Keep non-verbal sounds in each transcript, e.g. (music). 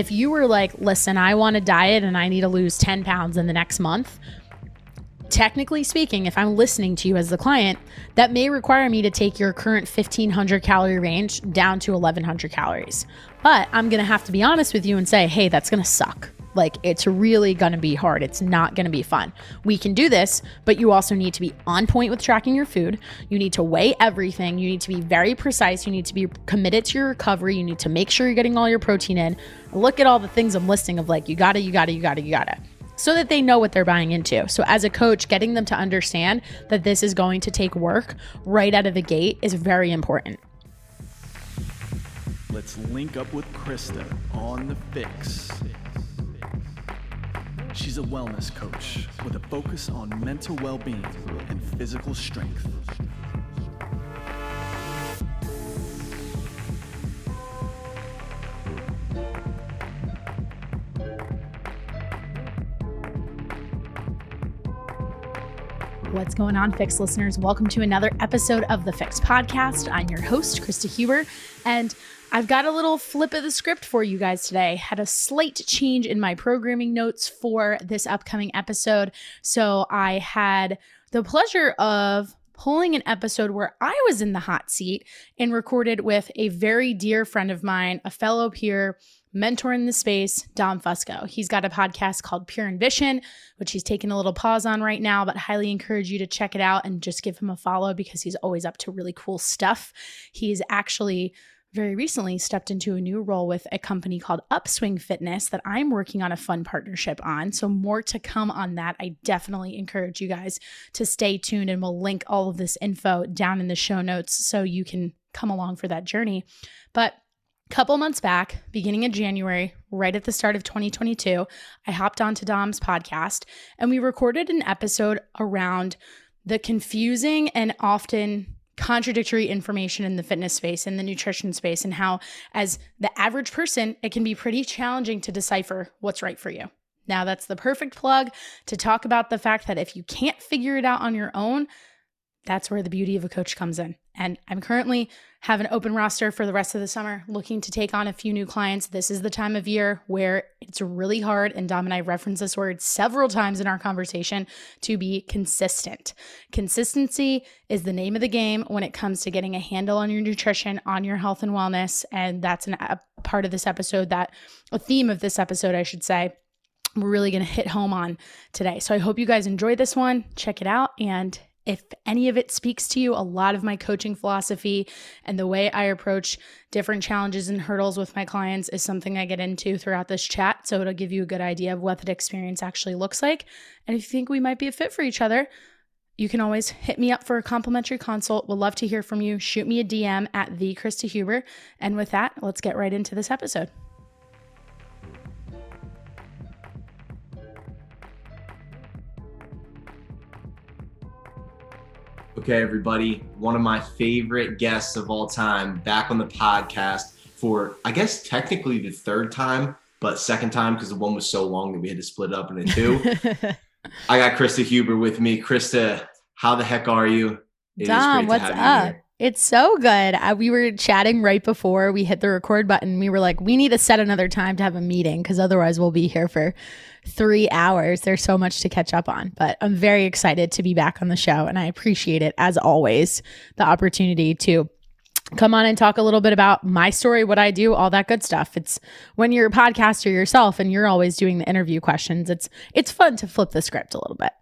if you were like, listen, I want to diet and I need to lose 10 pounds in the next month, technically speaking, if I'm listening to you as the client, that may require me to take your current 1500 calorie range down to 1100 calories. But I'm going to have to be honest with you and say, hey, that's going to suck. Like, it's really going to be hard. It's not going to be fun. We can do this, but you also need to be on point with tracking your food. You need to weigh everything. You need to be very precise. You need to be committed to your recovery. You need to make sure you're getting all your protein in. Look at all the things I'm listing of like, you gotta, you gotta, you gotta, you gotta so that they know what they're buying into. So, as a coach, getting them to understand that this is going to take work right out of the gate is very important. Let's link up with Krysta on the FYX. She's a wellness coach with a focus on mental well being and physical strength. What's going on, FYX listeners? Welcome to another episode of the FYX Podcast. I'm your host, Krysta Huber, and I've got a little flip of the script for you guys today. Had a slight change in my programming notes for this upcoming episode. So I had the pleasure of pulling an episode where I was in the hot seat and recorded with a very dear friend of mine, a fellow peer mentor in the space, Dom Fusco. He's got a podcast called Pure Ambition, which he's taking a little pause on right now, but highly encourage you to check it out and just give him a follow because he's always up to really cool stuff. He's actually very recently stepped into a new role with a company called Upswing Fitness that I'm working on a fun partnership on. So, more to come on that. I definitely encourage you guys to stay tuned and we'll link all of this info down in the show notes so you can come along for that journey. But a couple months back, beginning of January, right at the start of 2022, I hopped onto Dom's podcast and we recorded an episode around the confusing and often contradictory information in the fitness space and the nutrition space and how as the average person it can be pretty challenging to decipher what's right for you. Now that's the perfect plug to talk about the fact that if you can't figure it out on your own, that's where the beauty of a coach comes in. And I'm currently have an open roster for the rest of the summer, looking to take on a few new clients. This is the time of year where it's really hard, and Dom and I reference this word several times in our conversation to be consistent. Consistency is the name of the game when it comes to getting a handle on your nutrition, on your health and wellness. And that's an, a part of this episode that a theme of this episode, I should say. We're really going to hit home on today. So I hope you guys enjoy this one. Check it out and if any of it speaks to you, a lot of my coaching philosophy and the way I approach different challenges and hurdles with my clients is something I get into throughout this chat. So it'll give you a good idea of what that experience actually looks like. And if you think we might be a fit for each other, you can always hit me up for a complimentary consult. We'll love to hear from you. Shoot me a DM at the Krysta Huber. And with that, let's get right into this episode. Okay, everybody, one of my favorite guests of all time back on the podcast for, I guess, technically the third time, but second time because the one was so long that we had to split up into two. (laughs) I got Krysta Huber with me. Krysta, how the heck are you? It Dom, what's up? It's so good. Uh, we were chatting right before we hit the record button. We were like, we need to set another time to have a meeting because otherwise we'll be here for three hours. There's so much to catch up on. But I'm very excited to be back on the show and I appreciate it, as always, the opportunity to come on and talk a little bit about my story, what I do, all that good stuff. It's when you're a podcaster yourself and you're always doing the interview questions, it's it's fun to flip the script a little bit.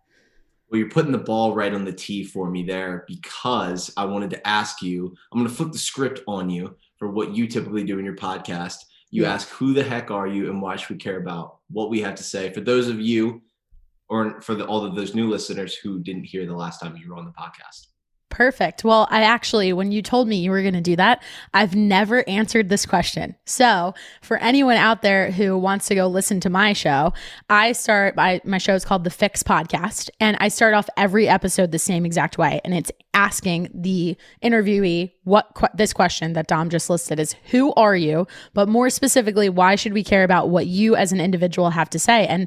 Well, you're putting the ball right on the tee for me there because I wanted to ask you. I'm going to flip the script on you for what you typically do in your podcast. You yeah. ask, Who the heck are you and why should we care about what we have to say? For those of you, or for the, all of those new listeners who didn't hear the last time you were on the podcast. Perfect. Well, I actually, when you told me you were going to do that, I've never answered this question. So, for anyone out there who wants to go listen to my show, I start my my show is called the FYX Podcast, and I start off every episode the same exact way, and it's asking the interviewee what qu- this question that Dom just listed is who are you, but more specifically, why should we care about what you as an individual have to say? And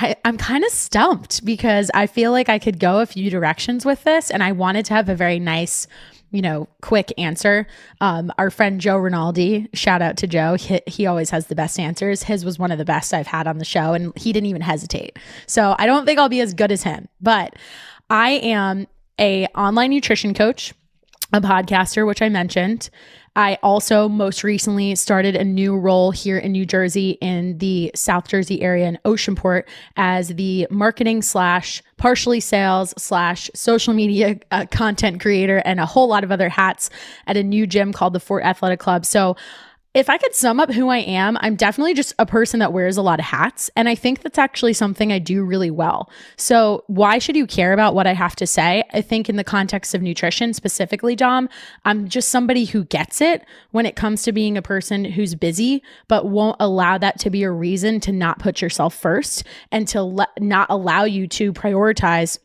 I, I'm kind of stumped because I feel like I could go a few directions with this, and I wanted to have a very nice, you know, quick answer. Um, our friend Joe Rinaldi, shout out to Joe. He, he always has the best answers. His was one of the best I've had on the show, and he didn't even hesitate. So I don't think I'll be as good as him, but I am a online nutrition coach, a podcaster, which I mentioned. I also most recently started a new role here in New Jersey in the South Jersey area in Oceanport as the marketing slash partially sales slash social media uh, content creator and a whole lot of other hats at a new gym called the Fort Athletic Club. So if I could sum up who I am, I'm definitely just a person that wears a lot of hats. And I think that's actually something I do really well. So, why should you care about what I have to say? I think, in the context of nutrition specifically, Dom, I'm just somebody who gets it when it comes to being a person who's busy, but won't allow that to be a reason to not put yourself first and to le- not allow you to prioritize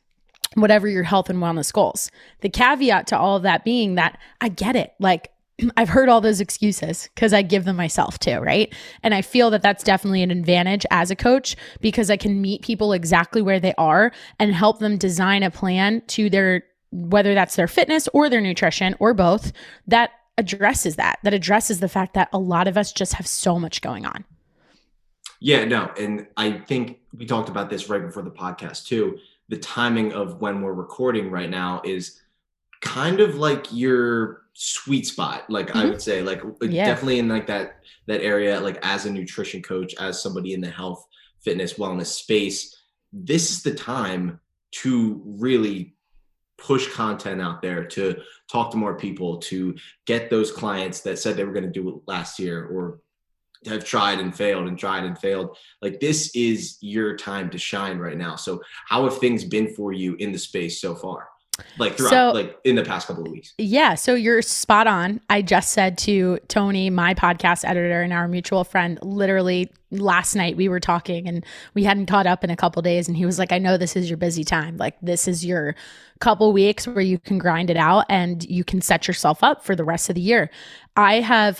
whatever your health and wellness goals. The caveat to all of that being that I get it. Like, (clears throat) I've heard all those excuses because I give them myself too, right? And I feel that that's definitely an advantage as a coach because I can meet people exactly where they are and help them design a plan to their, whether that's their fitness or their nutrition or both, that addresses that, that addresses the fact that a lot of us just have so much going on. Yeah, no. And I think we talked about this right before the podcast too. The timing of when we're recording right now is kind of like your sweet spot like mm-hmm. i would say like yeah. definitely in like that that area like as a nutrition coach as somebody in the health fitness wellness space this is the time to really push content out there to talk to more people to get those clients that said they were going to do it last year or have tried and failed and tried and failed like this is your time to shine right now so how have things been for you in the space so far like throughout so, like in the past couple of weeks. Yeah so you're spot on. I just said to tony my podcast editor and our mutual friend literally last night we were talking and we hadn't caught up in a couple days and he was like i know this is your busy time. Like this is your couple weeks where you can grind it out and you can set yourself up for the rest of the year. I have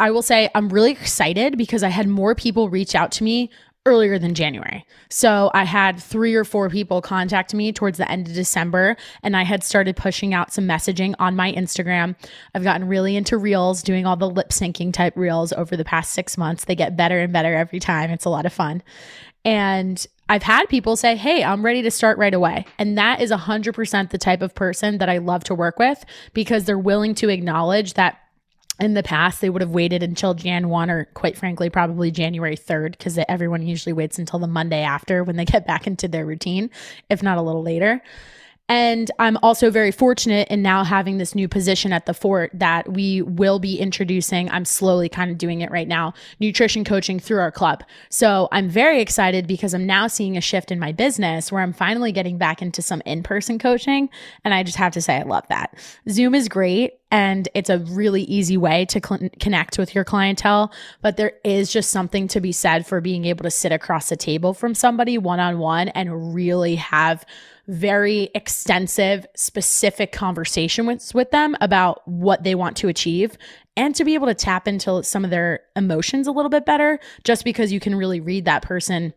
I will say I'm really excited because I had more people reach out to me earlier than January. So I had three or four people contact me towards the end of December, and I had started pushing out some messaging on my Instagram. I've gotten really into reels, doing all the lip syncing type reels over the past six months. They get better and better every time. It's a lot of fun. And I've had people say, Hey, I'm ready to start right away. And that is 100% the type of person that I love to work with because they're willing to acknowledge that in the past they would have waited until jan 1 or quite frankly probably january 3rd because everyone usually waits until the monday after when they get back into their routine if not a little later and I'm also very fortunate in now having this new position at the fort that we will be introducing. I'm slowly kind of doing it right now nutrition coaching through our club. So I'm very excited because I'm now seeing a shift in my business where I'm finally getting back into some in person coaching. And I just have to say, I love that. Zoom is great and it's a really easy way to cl- connect with your clientele but there is just something to be said for being able to sit across the table from somebody one on one and really have very extensive, specific conversation with, with them about what they want to achieve and to be able to tap into some of their emotions a little bit better, just because you can really read that person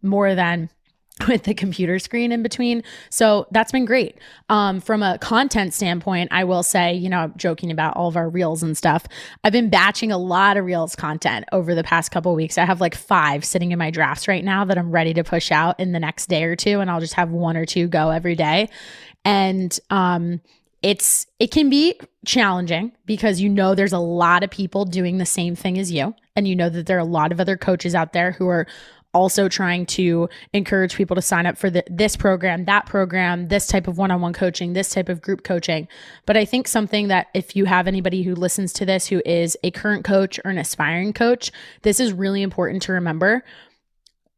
more than (laughs) with the computer screen in between. So that's been great. Um, from a content standpoint, I will say, you know, joking about all of our reels and stuff. I've been batching a lot of reels content over the past couple weeks. I have like five sitting in my drafts right now that I'm ready to push out in the next day or two, and I'll just have one or two go every day. And um, it's it can be challenging because you know there's a lot of people doing the same thing as you, and you know that there are a lot of other coaches out there who are also trying to encourage people to sign up for the, this program, that program, this type of one on one coaching, this type of group coaching. But I think something that if you have anybody who listens to this who is a current coach or an aspiring coach, this is really important to remember.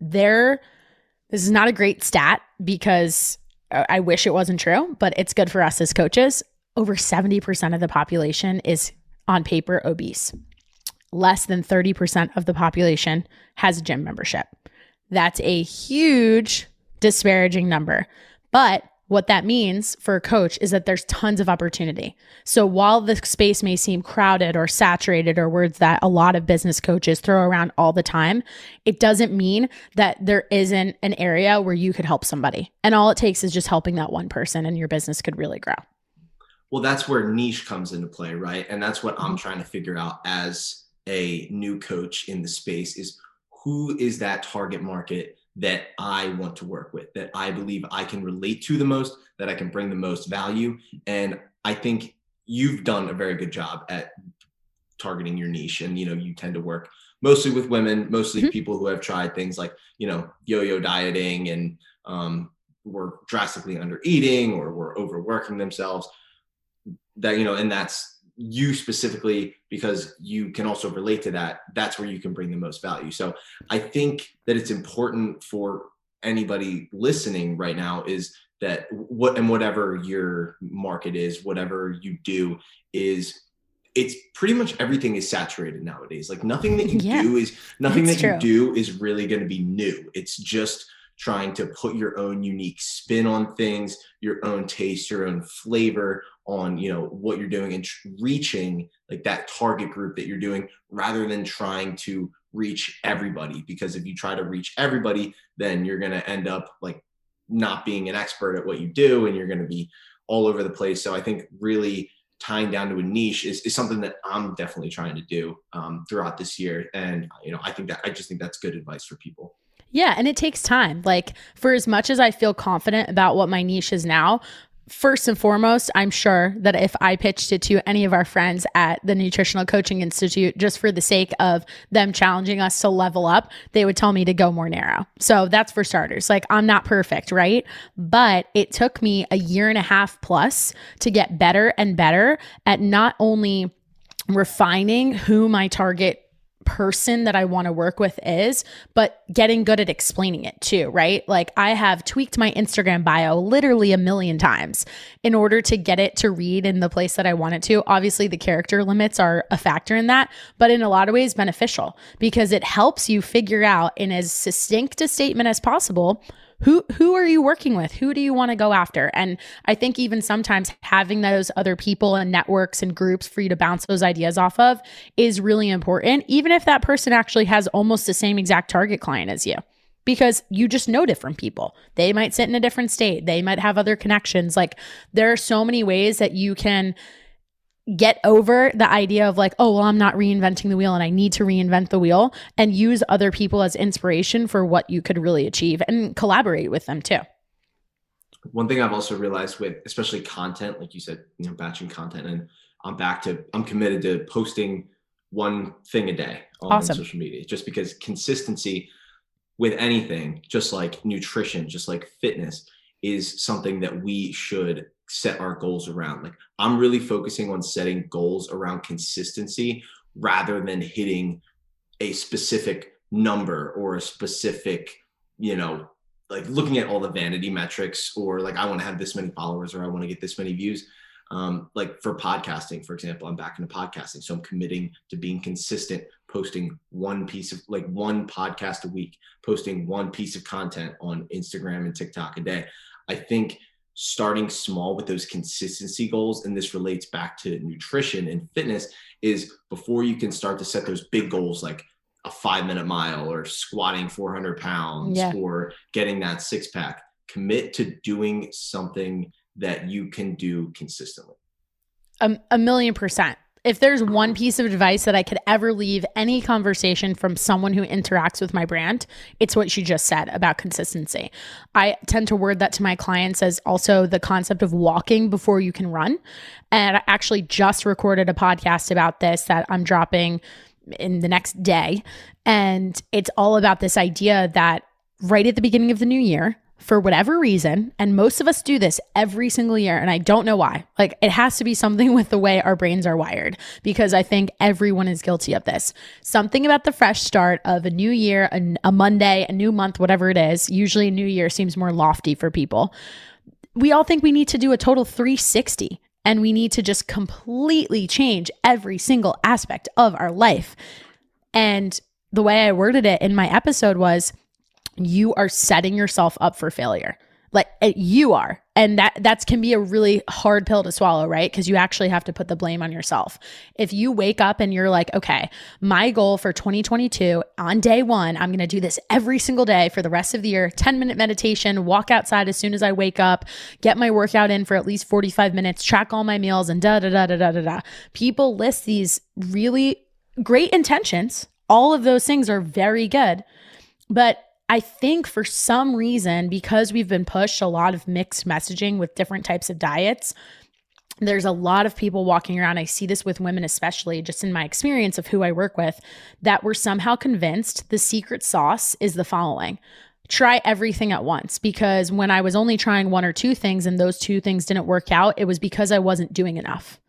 There, this is not a great stat because uh, I wish it wasn't true, but it's good for us as coaches. Over 70% of the population is on paper obese less than 30% of the population has a gym membership. That's a huge disparaging number. But What that means for a coach is that there's tons of opportunity. So while the space may seem crowded or saturated, or words that a lot of business coaches throw around all the time, it doesn't mean that there isn't an area where you could help somebody. And all it takes is just helping that one person, and your business could really grow. Well, that's where niche comes into play, right? And that's what I'm trying to figure out as a new coach in the space is who is that target market that I want to work with, that I believe I can relate to the most, that I can bring the most value. And I think you've done a very good job at targeting your niche. And, you know, you tend to work mostly with women, mostly mm-hmm. people who have tried things like, you know, yo yo dieting and um, were drastically under eating or were overworking themselves. That, you know, and that's you specifically because you can also relate to that that's where you can bring the most value. So i think that it's important for anybody listening right now is that what and whatever your market is whatever you do is it's pretty much everything is saturated nowadays. Like nothing that you (laughs) yeah, do is nothing that true. you do is really going to be new. It's just trying to put your own unique spin on things, your own taste, your own flavor on, you know, what you're doing and reaching like that target group that you're doing rather than trying to reach everybody because if you try to reach everybody, then you're going to end up like not being an expert at what you do and you're going to be all over the place. So I think really tying down to a niche is, is something that I'm definitely trying to do um, throughout this year. And, you know, I think that I just think that's good advice for people. Yeah, and it takes time. Like, for as much as I feel confident about what my niche is now, first and foremost, I'm sure that if I pitched it to any of our friends at the Nutritional Coaching Institute, just for the sake of them challenging us to level up, they would tell me to go more narrow. So that's for starters. Like, I'm not perfect, right? But it took me a year and a half plus to get better and better at not only refining who my target person that I want to work with is, but getting good at explaining it too, right? Like I have tweaked my Instagram bio literally a million times in order to get it to read in the place that I want it to. Obviously, the character limits are a factor in that, but in a lot of ways beneficial because it helps you figure out in as succinct a statement as possible who who are you working with who do you want to go after and i think even sometimes having those other people and networks and groups for you to bounce those ideas off of is really important even if that person actually has almost the same exact target client as you because you just know different people. They might sit in a different state. They might have other connections. Like there are so many ways that you can get over the idea of like, oh, well, I'm not reinventing the wheel and I need to reinvent the wheel and use other people as inspiration for what you could really achieve and collaborate with them too. One thing I've also realized with especially content, like you said, you know, batching content and I'm back to I'm committed to posting one thing a day on awesome. social media just because consistency with anything, just like nutrition, just like fitness, is something that we should set our goals around. Like I'm really focusing on setting goals around consistency rather than hitting a specific number or a specific, you know, like looking at all the vanity metrics or like I want to have this many followers or I want to get this many views. Um, like for podcasting, for example, I'm back into podcasting. So I'm committing to being consistent, posting one piece of like one podcast a week, posting one piece of content on Instagram and TikTok a day. I think starting small with those consistency goals and this relates back to nutrition and fitness is before you can start to set those big goals like a five minute mile or squatting 400 pounds yeah. or getting that six pack commit to doing something that you can do consistently a, a million percent if there's one piece of advice that I could ever leave any conversation from someone who interacts with my brand, it's what she just said about consistency. I tend to word that to my clients as also the concept of walking before you can run. And I actually just recorded a podcast about this that I'm dropping in the next day. And it's all about this idea that right at the beginning of the new year, for whatever reason, and most of us do this every single year, and I don't know why. Like, it has to be something (laughs) with the way our brains are wired because I think everyone is guilty of this. Something about the fresh start of a new year, a, a Monday, a new month, whatever it is. Usually, a new year seems more lofty for people. We all think we need to do a total 360 and we need to just completely change every single aspect of our life. And the way I worded it in my episode was, you are setting yourself up for failure. Like eh, you are. and that that can be a really hard pill to swallow right? Because you actually have to put the blame on yourself. If you wake up and you're like okay my goal for 2022 on day one i'm going to do this every single day for the rest of the year 10 minute meditation walk outside as soon as i wake up get my workout in for at least 45 minutes track all my meals and da da da da da da da. People list these really great intentions. All of those things are very good. But I think for some reason, because we've been pushed a lot of mixed messaging with different types of diets, there's a lot of people walking around. I see this with women, especially just in my experience of who I work with, that were somehow convinced the secret sauce is the following try everything at once. Because when I was only trying one or two things and those two things didn't work out, it was because I wasn't doing enough.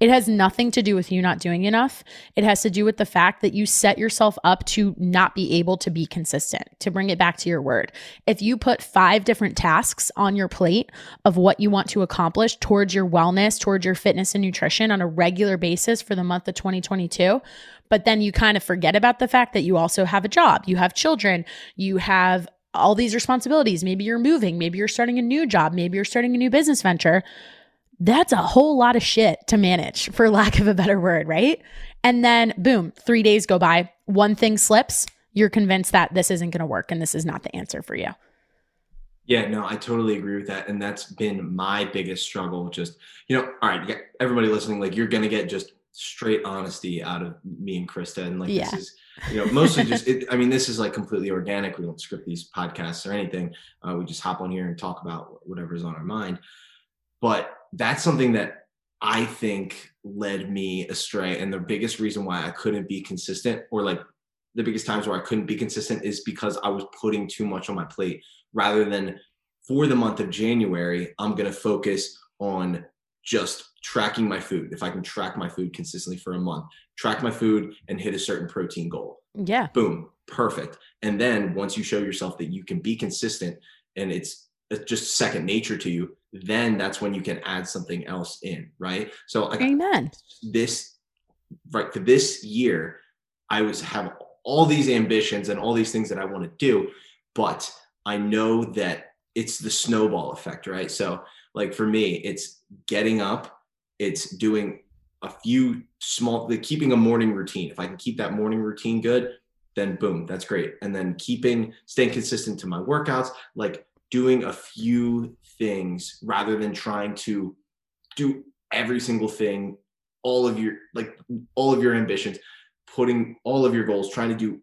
It has nothing to do with you not doing enough. It has to do with the fact that you set yourself up to not be able to be consistent, to bring it back to your word. If you put five different tasks on your plate of what you want to accomplish towards your wellness, towards your fitness and nutrition on a regular basis for the month of 2022, but then you kind of forget about the fact that you also have a job, you have children, you have all these responsibilities. Maybe you're moving, maybe you're starting a new job, maybe you're starting a new business venture that's a whole lot of shit to manage, for lack of a better word, right? And then, boom, three days go by, one thing slips, you're convinced that this isn't going to work and this is not the answer for you. Yeah, no, I totally agree with that. And that's been my biggest struggle. Just, you know, all right, everybody listening, like you're going to get just straight honesty out of me and Krysta. And like, yeah. this is, you know, mostly just, (laughs) it, I mean, this is like completely organic. We don't script these podcasts or anything. Uh, we just hop on here and talk about whatever's on our mind. But that's something that I think led me astray. And the biggest reason why I couldn't be consistent, or like the biggest times where I couldn't be consistent, is because I was putting too much on my plate rather than for the month of January, I'm going to focus on just tracking my food. If I can track my food consistently for a month, track my food and hit a certain protein goal. Yeah. Boom. Perfect. And then once you show yourself that you can be consistent and it's just second nature to you, then that's when you can add something else in, right? So like Amen. This right for this year, I was have all these ambitions and all these things that I want to do, but I know that it's the snowball effect, right? So like for me, it's getting up, it's doing a few small like keeping a morning routine. If I can keep that morning routine good, then boom, that's great. And then keeping staying consistent to my workouts, like doing a few things rather than trying to do every single thing all of your like all of your ambitions putting all of your goals trying to do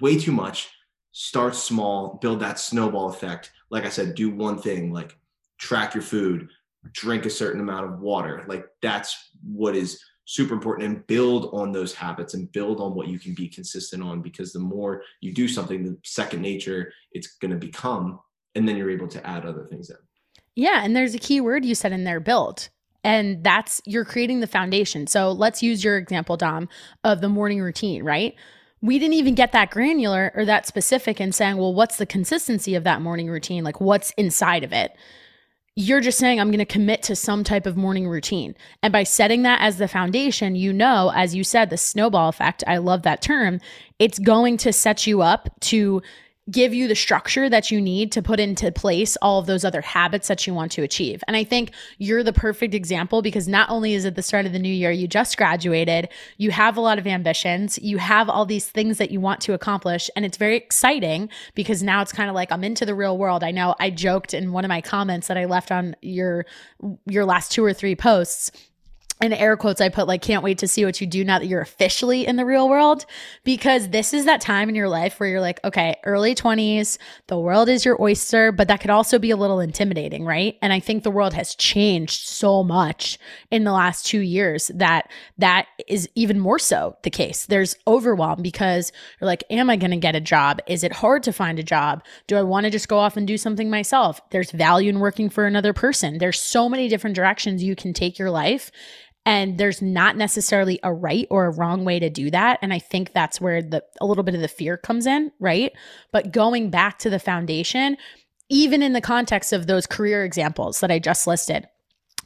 way too much start small build that snowball effect. Like i said do one thing like track your food drink a certain amount of water. Like that's what is super important and build on those habits and build on what you can be consistent on because the more you do something the second nature it's going to become and then you're able to add other things in. Yeah, and there's a key word you said in there, build. And that's you're creating the foundation. So let's use your example, Dom, of the morning routine, right? We didn't even get that granular or that specific in saying, well, what's the consistency of that morning routine? Like, what's inside of it? You're just saying, I'm going to commit to some type of morning routine. And by setting that as the foundation, you know, as you said, the snowball effect, I love that term, it's going to set you up to give you the structure that you need to put into place all of those other habits that you want to achieve. And I think you're the perfect example because not only is it the start of the new year, you just graduated, you have a lot of ambitions, you have all these things that you want to accomplish. And it's very exciting because now it's kind of like I'm into the real world. I know I joked in one of my comments that I left on your your last two or three posts in air quotes, I put like, can't wait to see what you do now that you're officially in the real world. Because this is that time in your life where you're like, okay, early 20s, the world is your oyster, but that could also be a little intimidating, right? And I think the world has changed so much in the last two years that that is even more so the case. There's overwhelm because you're like, am I going to get a job? Is it hard to find a job? Do I want to just go off and do something myself? There's value in working for another person. There's so many different directions you can take your life. And there's not necessarily a right or a wrong way to do that. And I think that's where the a little bit of the fear comes in, right? But going back to the foundation, even in the context of those career examples that I just listed,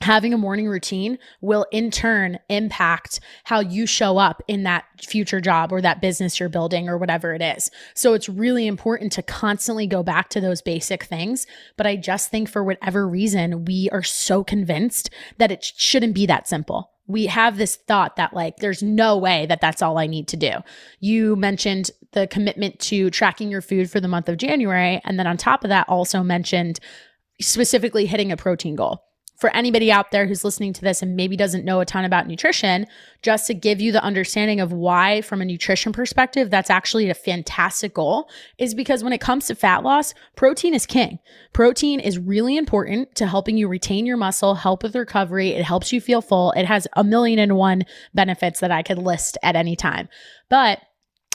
having a morning routine will in turn impact how you show up in that future job or that business you're building or whatever it is. So it's really important to constantly go back to those basic things. But I just think for whatever reason, we are so convinced that it shouldn't be that simple. We have this thought that, like, there's no way that that's all I need to do. You mentioned the commitment to tracking your food for the month of January. And then on top of that, also mentioned specifically hitting a protein goal for anybody out there who's listening to this and maybe doesn't know a ton about nutrition, just to give you the understanding of why, from a nutrition perspective, that's actually a fantastic goal, is because when it comes to fat loss, protein is king. Protein is really important to helping you retain your muscle, help with recovery. It helps you feel full. It has a million and one benefits that I could list at any time. But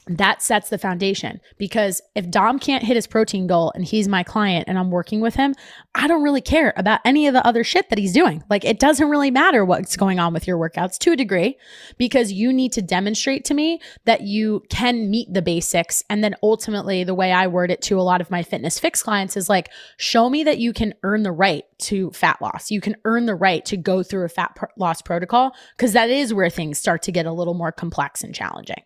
that sets the foundation because if Dom can't hit his protein goal and he's my client and I'm working with him, I don't really care about any of the other shit that he's doing. Like it doesn't really matter what's going on with your workouts to a degree because you need to demonstrate to me that you can meet the basics. And then ultimately, the way I word it to a lot of my Fitness FYX clients is like, show me that you can earn the right to fat loss. You can earn the right to go through a fat loss protocol because that is where things start to get a little more complex and challenging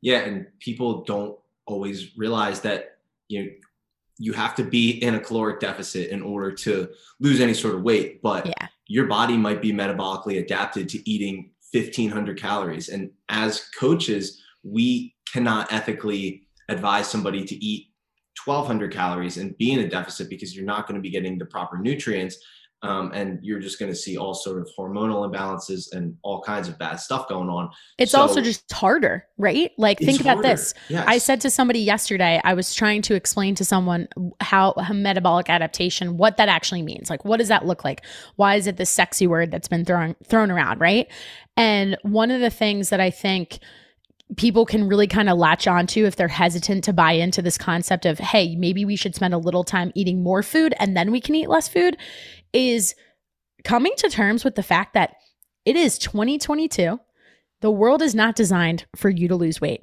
yeah and people don't always realize that you know you have to be in a caloric deficit in order to lose any sort of weight but yeah. your body might be metabolically adapted to eating 1500 calories and as coaches we cannot ethically advise somebody to eat 1200 calories and be in a deficit because you're not going to be getting the proper nutrients um, and you're just going to see all sort of hormonal imbalances and all kinds of bad stuff going on. It's so, also just harder, right? Like think about harder. this. Yes. I said to somebody yesterday, I was trying to explain to someone how, how metabolic adaptation, what that actually means. Like, what does that look like? Why is it this sexy word that's been thrown thrown around, right? And one of the things that I think people can really kind of latch onto if they're hesitant to buy into this concept of, hey, maybe we should spend a little time eating more food and then we can eat less food is coming to terms with the fact that it is 2022. The world is not designed for you to lose weight.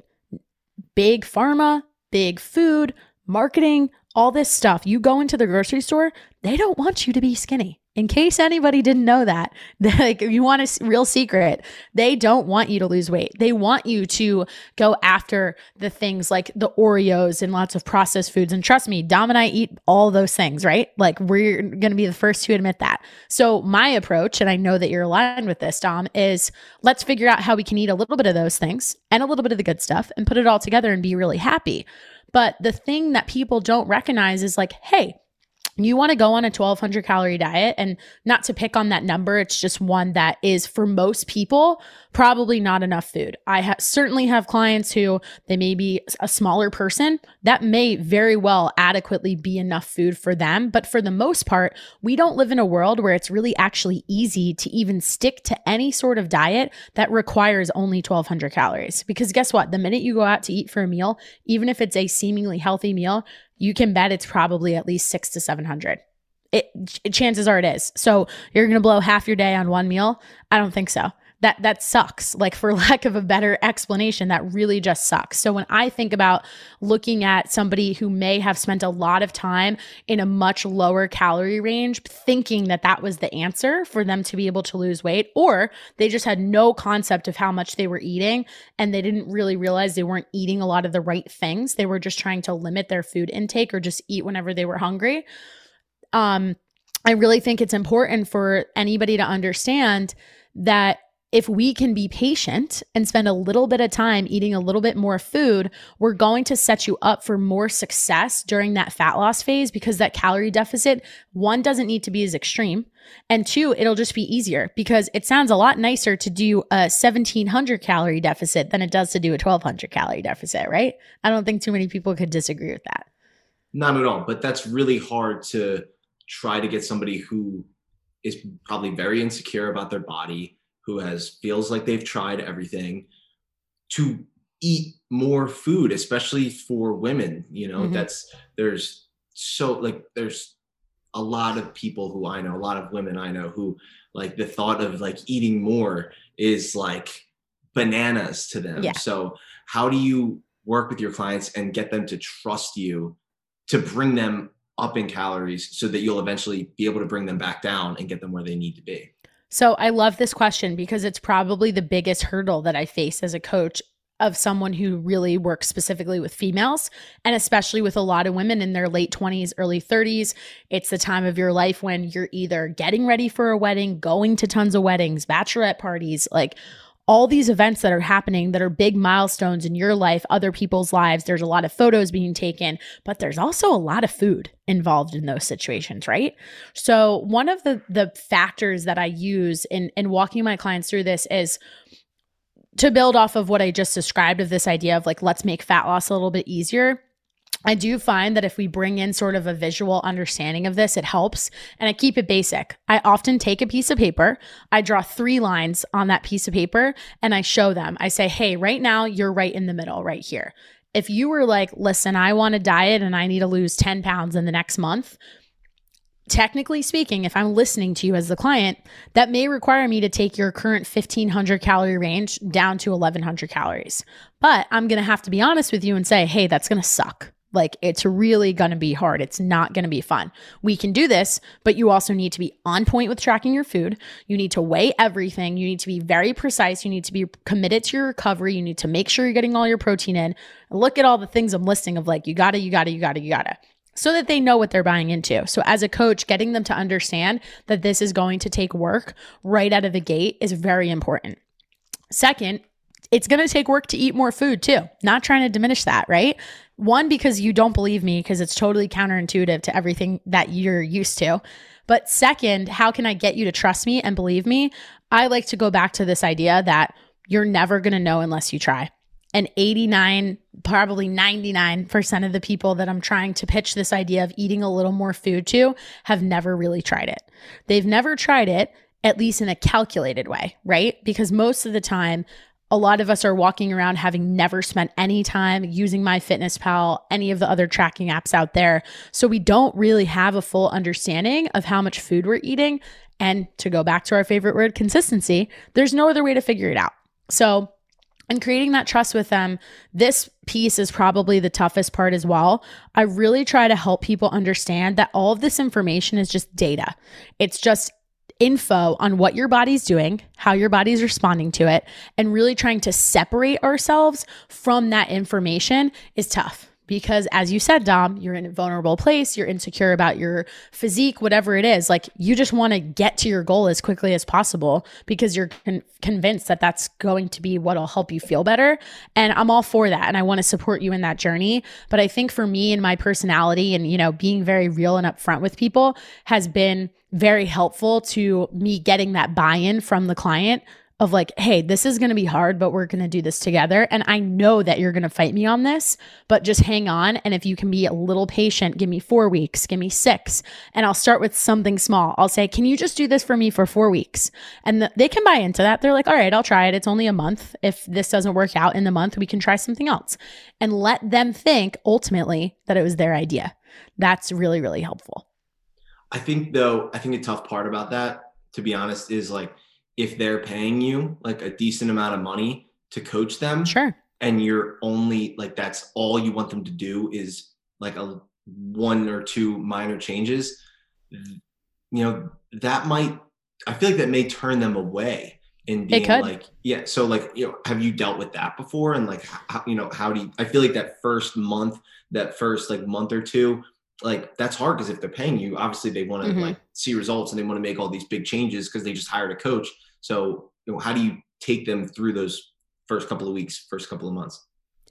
Big pharma, big food, marketing, all this stuff. You go into the grocery store, they don't want you to be skinny in case anybody didn't know that, (laughs) like if you want a real secret, they don't want you to lose weight. They want you to go after the things like the Oreos and lots of processed foods. And trust me, Dom and I eat all those things, right? Like we're going to be the first to admit that. So my approach, and I know that you're aligned with this, Dom, is let's figure out how we can eat a little bit of those things and a little bit of the good stuff and put it all together and be really happy. But the thing that people don't recognize is like, hey, you want to go on a 1200 calorie diet and not to pick on that number it's just one that is for most people probably not enough food i ha- certainly have clients who they may be a smaller person that may very well adequately be enough food for them but for the most part we don't live in a world where it's really actually easy to even stick to any sort of diet that requires only 1200 calories because guess what the minute you go out to eat for a meal even if it's a seemingly healthy meal you can bet it's probably at least six to 700. It, chances are it is. So you're going to blow half your day on one meal? I don't think so that that sucks like for (laughs) lack of a better explanation that really just sucks. So when i think about looking at somebody who may have spent a lot of time in a much lower calorie range thinking that that was the answer for them to be able to lose weight or they just had no concept of how much they were eating and they didn't really realize they weren't eating a lot of the right things they were just trying to limit their food intake or just eat whenever they were hungry um i really think it's important for anybody to understand that if we can be patient and spend a little bit of time eating a little bit more food, we're going to set you up for more success during that fat loss phase because that calorie deficit, one, doesn't need to be as extreme. And two, it'll just be easier because it sounds a lot nicer to do a 1700 calorie deficit than it does to do a 1200 calorie deficit, right? I don't think too many people could disagree with that. Not at all. But that's really hard to try to get somebody who is probably very insecure about their body who has feels like they've tried everything to eat more food especially for women you know mm-hmm. that's there's so like there's a lot of people who i know a lot of women i know who like the thought of like eating more is like bananas to them yeah. so how do you work with your clients and get them to trust you to bring them up in calories so that you'll eventually be able to bring them back down and get them where they need to be? So I love this question because it's probably the biggest hurdle that I face as a coach of someone who really works specifically with females and especially with a lot of women in their late 20s, early 30s. It's the time of your life when you're either getting ready for a wedding, going to tons of weddings, bachelorette parties, like all these events that are happening that are big milestones in your life, other people's lives. There's a lot of photos being taken, but there's also a lot of food involved in those situations, right? So one of the the factors that I use in in walking my clients through this is to build off of what I just described of this idea of like let's make fat loss a little bit easier. I do find that if we bring in sort of a visual understanding of this, it helps. And I keep it basic. I often take a piece of paper, I draw three lines on that piece of paper, and I show them. I say, hey, right now, you're right in the middle, right here. If you were like, listen, I want to diet and I need to lose 10 pounds in the next month, technically speaking, if I'm listening to you as the client, that may require me to take your current 1500 calorie range down to 1100 calories. But I'm going to have to be honest with you and say, hey, that's going to suck. Like it's really going to be hard. It's not going to be fun. We can do this, but you also need to be on point with tracking your food. You need to weigh everything. You need to be very precise. You need to be committed to your recovery. You need to make sure you're getting all your protein in. Look at all the things I'm listing of like, you gotta, you gotta, you gotta, you gotta so that they know what they're buying into. So, as a coach, getting them to understand that this is going to take work right out of the gate is very important. Second, it's going to take work to eat more food too. Not trying to diminish that, right? One, because you don't believe me, because it's totally counterintuitive to everything that you're used to. But second, how can I get you to trust me and believe me? I like to go back to this idea that you're never going to know unless you try. And 89, probably 99% of the people that I'm trying to pitch this idea of eating a little more food to have never really tried it. They've never tried it, at least in a calculated way, right? Because most of the time, a lot of us are walking around having never spent any time using MyFitnessPal, any of the other tracking apps out there. So we don't really have a full understanding of how much food we're eating. And to go back to our favorite word, consistency, there's no other way to figure it out. So, and creating that trust with them, this piece is probably the toughest part as well. I really try to help people understand that all of this information is just data. It's just info on what your body's doing, how your body's responding to it, and really trying to separate ourselves from that information is tough. Because as you said, Dom, you're in a vulnerable place, you're insecure about your physique, whatever it is. Like you just want to get to your goal as quickly as possible because you're con- convinced that that's going to be what'll help you feel better. And I'm all for that. And I want to support you in that journey. But I think for me and my personality and, you know, being very real and upfront with people has been very helpful to me getting that buy in from the client of like, hey, this is going to be hard, but we're going to do this together. And I know that you're going to fight me on this, but just hang on. And if you can be a little patient, give me four weeks, give me six. And I'll start with something small. I'll say, can you just do this for me for four weeks? And the, they can buy into that. They're like, all right, I'll try it. It's only a month. If this doesn't work out in the month, we can try something else and let them think ultimately that it was their idea. That's really, really helpful. I think though, I think the tough part about that, to be honest, is like if they're paying you like a decent amount of money to coach them, sure, and you're only like that's all you want them to do is like a one or two minor changes, you know, that might I feel like that may turn them away in being like yeah so like you know have you dealt with that before and like how, you know how do you i feel like that first month that first like month or two like that's hard because if they're paying you, obviously they want to mm-hmm. like see results and they want to make all these big changes because they just hired a coach. So, you know, how do you take them through those first couple of weeks, first couple of months?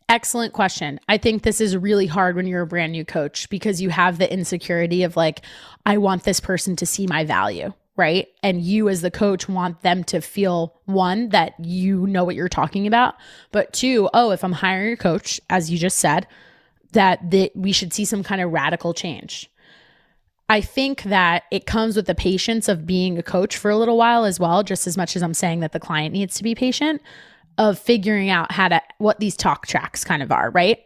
Excellent question. I think this is really hard when you're a brand new coach because you have the insecurity of like, I want this person to see my value, right? And you, as the coach, want them to feel one, that you know what you're talking about, but two, oh, if I'm hiring a coach, as you just said, that that we should see some kind of radical change. I think that it comes with the patience of being a coach for a little while as well, just as much as I'm saying that the client needs to be patient of figuring out how to what these talk tracks kind of are, right?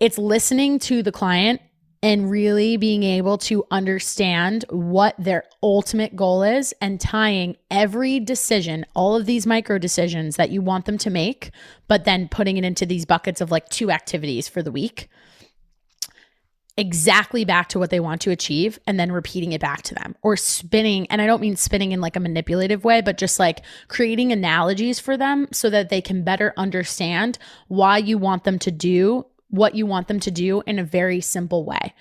It's listening to the client and really being able to understand what their ultimate goal is and tying every decision, all of these micro decisions that you want them to make, but then putting it into these buckets of like two activities for the week. Exactly back to what they want to achieve and then repeating it back to them or spinning and I don't mean spinning in like a manipulative way but just like creating analogies for them so that they can better understand why you want them to do what you want them to do in a very simple way.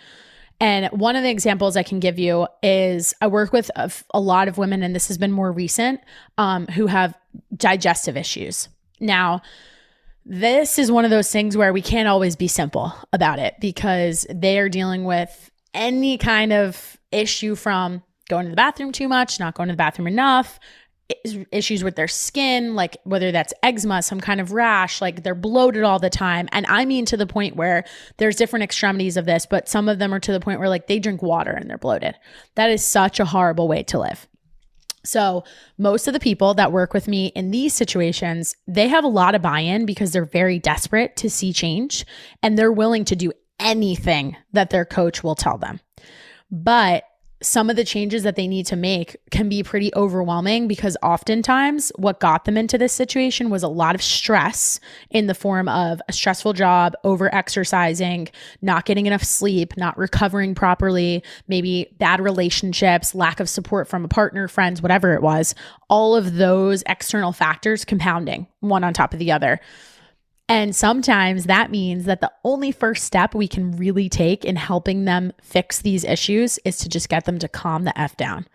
And one of the examples I can give you is I work with a, a lot of women, and this has been more recent, um, who have digestive issues. Now, this is one of those things where we can't always be simple about it because they are dealing with any kind of issue from going to the bathroom too much, not going to the bathroom enough, issues with their skin, like whether that's eczema, some kind of rash, like they're bloated all the time. And I mean to the point where there's different extremities of this, but some of them are to the point where like they drink water and they're bloated. That is such a horrible way to live. So, most of the people that work with me in these situations, they have a lot of buy-in because they're very desperate to see change and they're willing to do anything that their coach will tell them. But some of the changes that they need to make can be pretty overwhelming because oftentimes what got them into this situation was a lot of stress in the form of a stressful job, over exercising, not getting enough sleep, not recovering properly, maybe bad relationships, lack of support from a partner, friends, whatever it was. All of those external factors compounding one on top of the other. And sometimes that means that the only first step we can really take in helping them fix these issues is to just get them to calm the F down.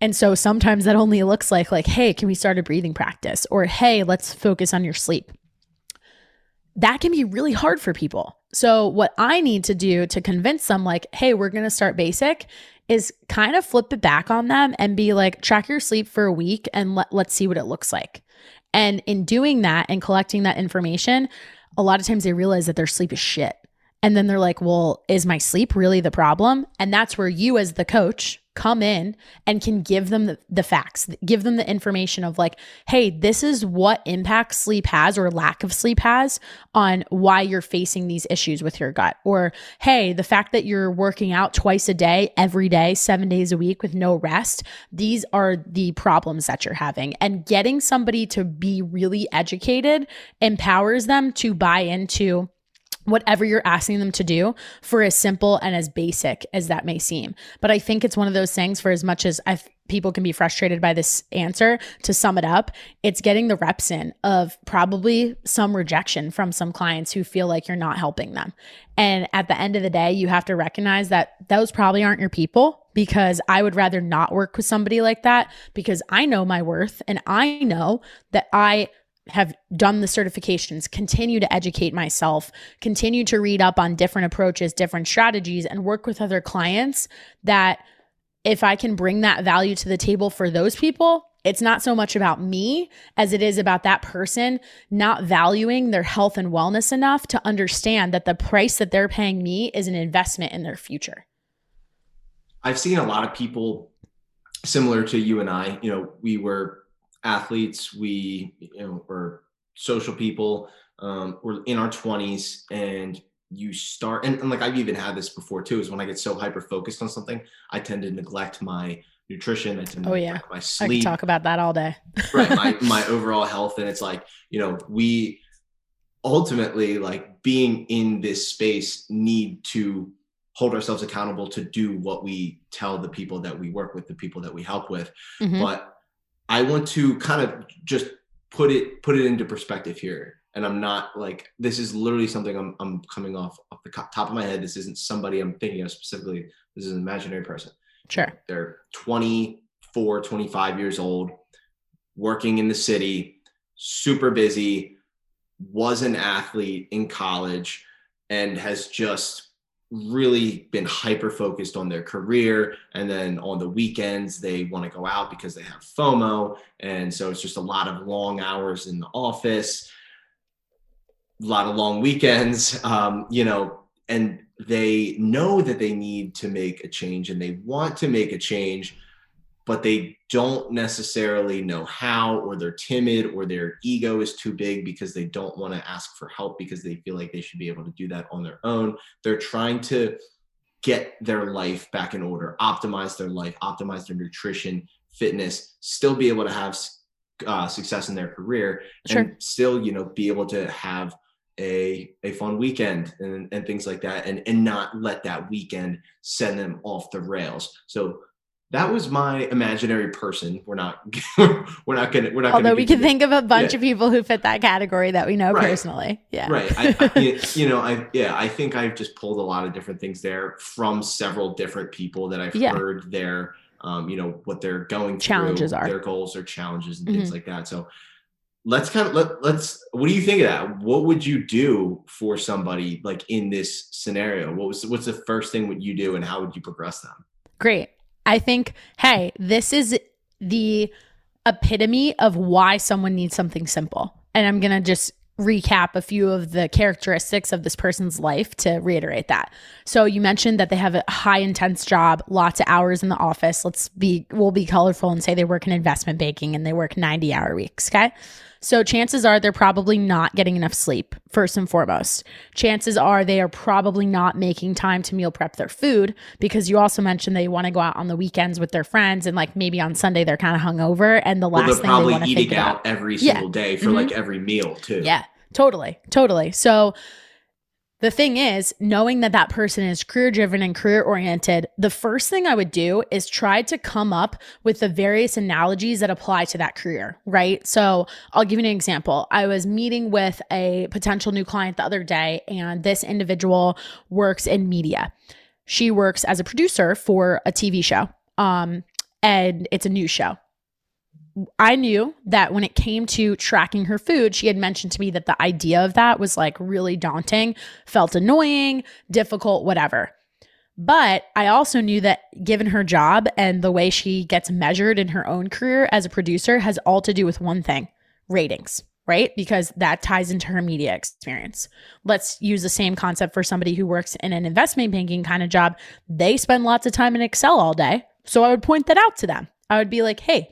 And so sometimes that only looks like like hey, can we start a breathing practice or hey, let's focus on your sleep. That can be really hard for people. So what I need to do to convince them like, "Hey, we're going to start basic." is kind of flip it back on them and be like, "Track your sleep for a week and let, let's see what it looks like." And in doing that and collecting that information, a lot of times they realize that their sleep is shit. And then they're like, well, is my sleep really the problem? And that's where you, as the coach, come in and can give them the, the, facts, give them the information of like, hey, this is what impact sleep has or lack of sleep has on why you're facing these issues with your gut. Or, hey, the fact that you're working out twice a day, every day, seven days a week with no rest, these are the problems that you're having. And getting somebody to be really educated empowers them to buy into whatever you're asking them to do for as simple and as basic as that may seem. But I think it's one of those things for as much as i people can be frustrated by this answer, to sum it up, it's getting the reps in of probably some rejection from some clients who feel like you're not helping them. And at the end of the day, you have to recognize that those probably aren't your people because I would rather not work with somebody like that because I know my worth and I know that I have done the certifications, continue to educate myself, continue to read up on different approaches, different strategies, and work with other clients that if I can bring that value to the table for those people, it's not so much about me as it is about that person not valuing their health and wellness enough to understand that the price that they're paying me is an investment in their future. I've seen a lot of people similar to you and I, you know, we were athletes, we you know were social people, um, we're in our 20s and you start and, and like I've even had this before too, is when I get so hyper focused on something, I tend to neglect my nutrition. I tend to oh, yeah. my sleep. I can talk about that all day. (laughs) right. My (laughs) my overall health. And it's like, you know, we ultimately like being in this space need to hold ourselves accountable to do what we tell the people that we work with, the people that we help with. Mm-hmm. But I want to kind of just put it put it into perspective here. And I'm not like this is literally something I'm I'm coming off off the top of my head. This isn't somebody I'm thinking of specifically. This is an imaginary person. Sure. They're 24, 25 years old, working in the city, super busy, was an athlete in college, and has just really been hyper focused on their career and then on the weekends they want to go out because they have FOMO and so it's just a lot of long hours in the office a lot of long weekends um, you know and they know that they need to make a change and they want to make a change but they don't necessarily know how, or they're timid, or their ego is too big because they don't want to ask for help because they feel like they should be able to do that on their own. They're trying to get their life back in order, optimize their life, optimize their nutrition, fitness, still be able to have uh, success in their career, sure. and still, you know, be able to have a a fun weekend and, and things like that and and not let that weekend send them off the rails so that was my imaginary person we're not (laughs) we're not gonna we're not although we can think of a bunch Yeah. of people who fit that category that we know Right. personally yeah right I, I, (laughs) you know i yeah i think i've just pulled a lot of different things there from several different people that i've Yeah. heard their um you know what they're going through Challenges are. their goals their challenges and things Mhm. like that so let's kind of let, let's what do you think of that what would you do for somebody like in this scenario what was what's the first thing would you do and how would you progress them Great. I think, hey, this is the epitome of why someone needs something simple. And I'm going to just recap a few of the characteristics of this person's life to reiterate that. So you mentioned that they have a high intense job, lots of hours in the office. Let's be we'll be colorful and say they work in investment banking and they work 90 hour weeks, okay? So chances are they're probably not getting enough sleep, first and foremost. Chances are they are probably not making time to meal prep their food because you also mentioned they want to go out on the weekends with their friends and like maybe on Sunday they're kind of hungover and the well last they're thing they probably want to think eating about. out every Yeah. single day for Mhm. like every meal too Yeah, totally. Totally. So the thing is, knowing that that person is career driven and career oriented, the first thing I would do is try to come up with the various analogies that apply to that career, right? So I'll give you an example. I was meeting with a potential new client the other day, and this individual works in media. She works as a producer for a TV show, um, and it's a news show. I knew that when it came to tracking her food, she had mentioned to me that the idea of that was like really daunting, felt annoying, difficult, whatever. But I also knew that given her job and the way she gets measured in her own career as a producer has all to do with one thing ratings, right? Because that ties into her media experience. Let's use the same concept for somebody who works in an investment banking kind of job. They spend lots of time in Excel all day. So I would point that out to them. I would be like, hey,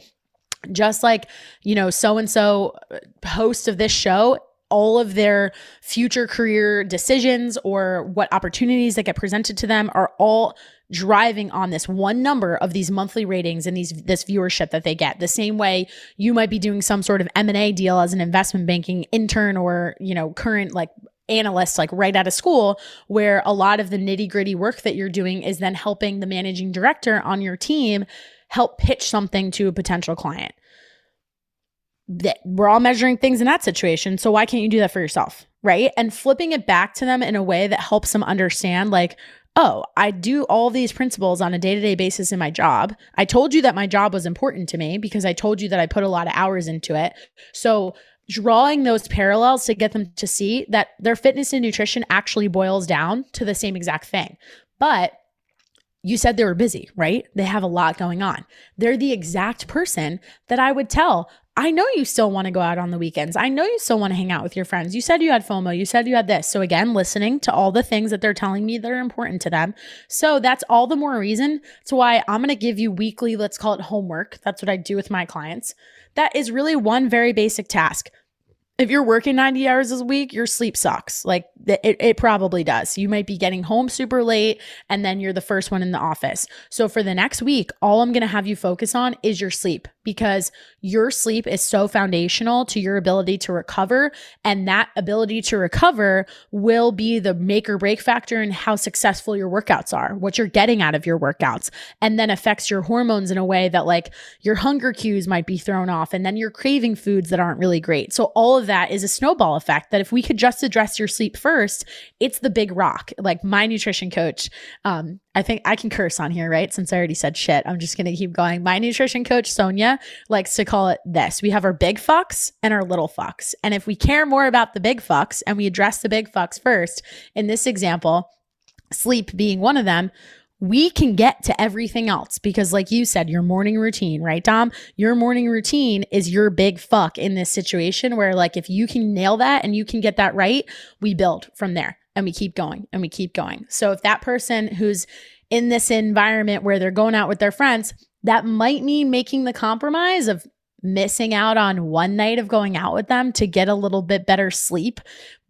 just like you know so and so host of this show all of their future career decisions or what opportunities that get presented to them are all driving on this one number of these monthly ratings and these this viewership that they get. The same way you might be doing some sort of M&A deal as an investment banking intern or you know current like analyst like right out of school where a lot of the nitty-gritty work that you're doing is then helping the managing director on your team help pitch something to a potential client. That we're all measuring things in that situation. So why can't you do that for yourself? Right. And flipping it back to them in a way that helps them understand, like, oh, I do all these principles on a day to day basis in my job. I told you that my job was important to me because I told you that I put a lot of hours into it. So drawing those parallels to get them to see that their fitness and nutrition actually boils down to the same exact thing. But you said they were busy, right? They have a lot going on. They're the exact person that I would tell. I know you still want to go out on the weekends. I know you still want to hang out with your friends. You said you had FOMO. You said you had this. So, again, listening to all the things that they're telling me that are important to them. So, that's all the more reason to why I'm going to give you weekly, let's call it homework. That's what I do with my clients. That is really one very basic task if you're working 90 hours a week, your sleep sucks. Like it, it probably does. You might be getting home super late and then you're the first one in the office. So for the next week, all I'm going to have you focus on is your sleep because your sleep is so foundational to your ability to recover. And that ability to recover will be the make or break factor in how successful your workouts are, what you're getting out of your workouts, and then affects your hormones in a way that like your hunger cues might be thrown off and then you're craving foods that aren't really great. So all of that is a snowball effect that if we could just address your sleep first, it's the big rock. Like my nutrition coach, um, I think I can curse on here, right? Since I already said shit, I'm just gonna keep going. My nutrition coach, Sonia, likes to call it this. We have our big fucks and our little fucks. And if we care more about the big fucks and we address the big fucks first, in this example, sleep being one of them, we can get to everything else because, like you said, your morning routine, right, Dom? Your morning routine is your big fuck in this situation where, like, if you can nail that and you can get that right, we build from there and we keep going and we keep going. So, if that person who's in this environment where they're going out with their friends, that might mean making the compromise of missing out on one night of going out with them to get a little bit better sleep.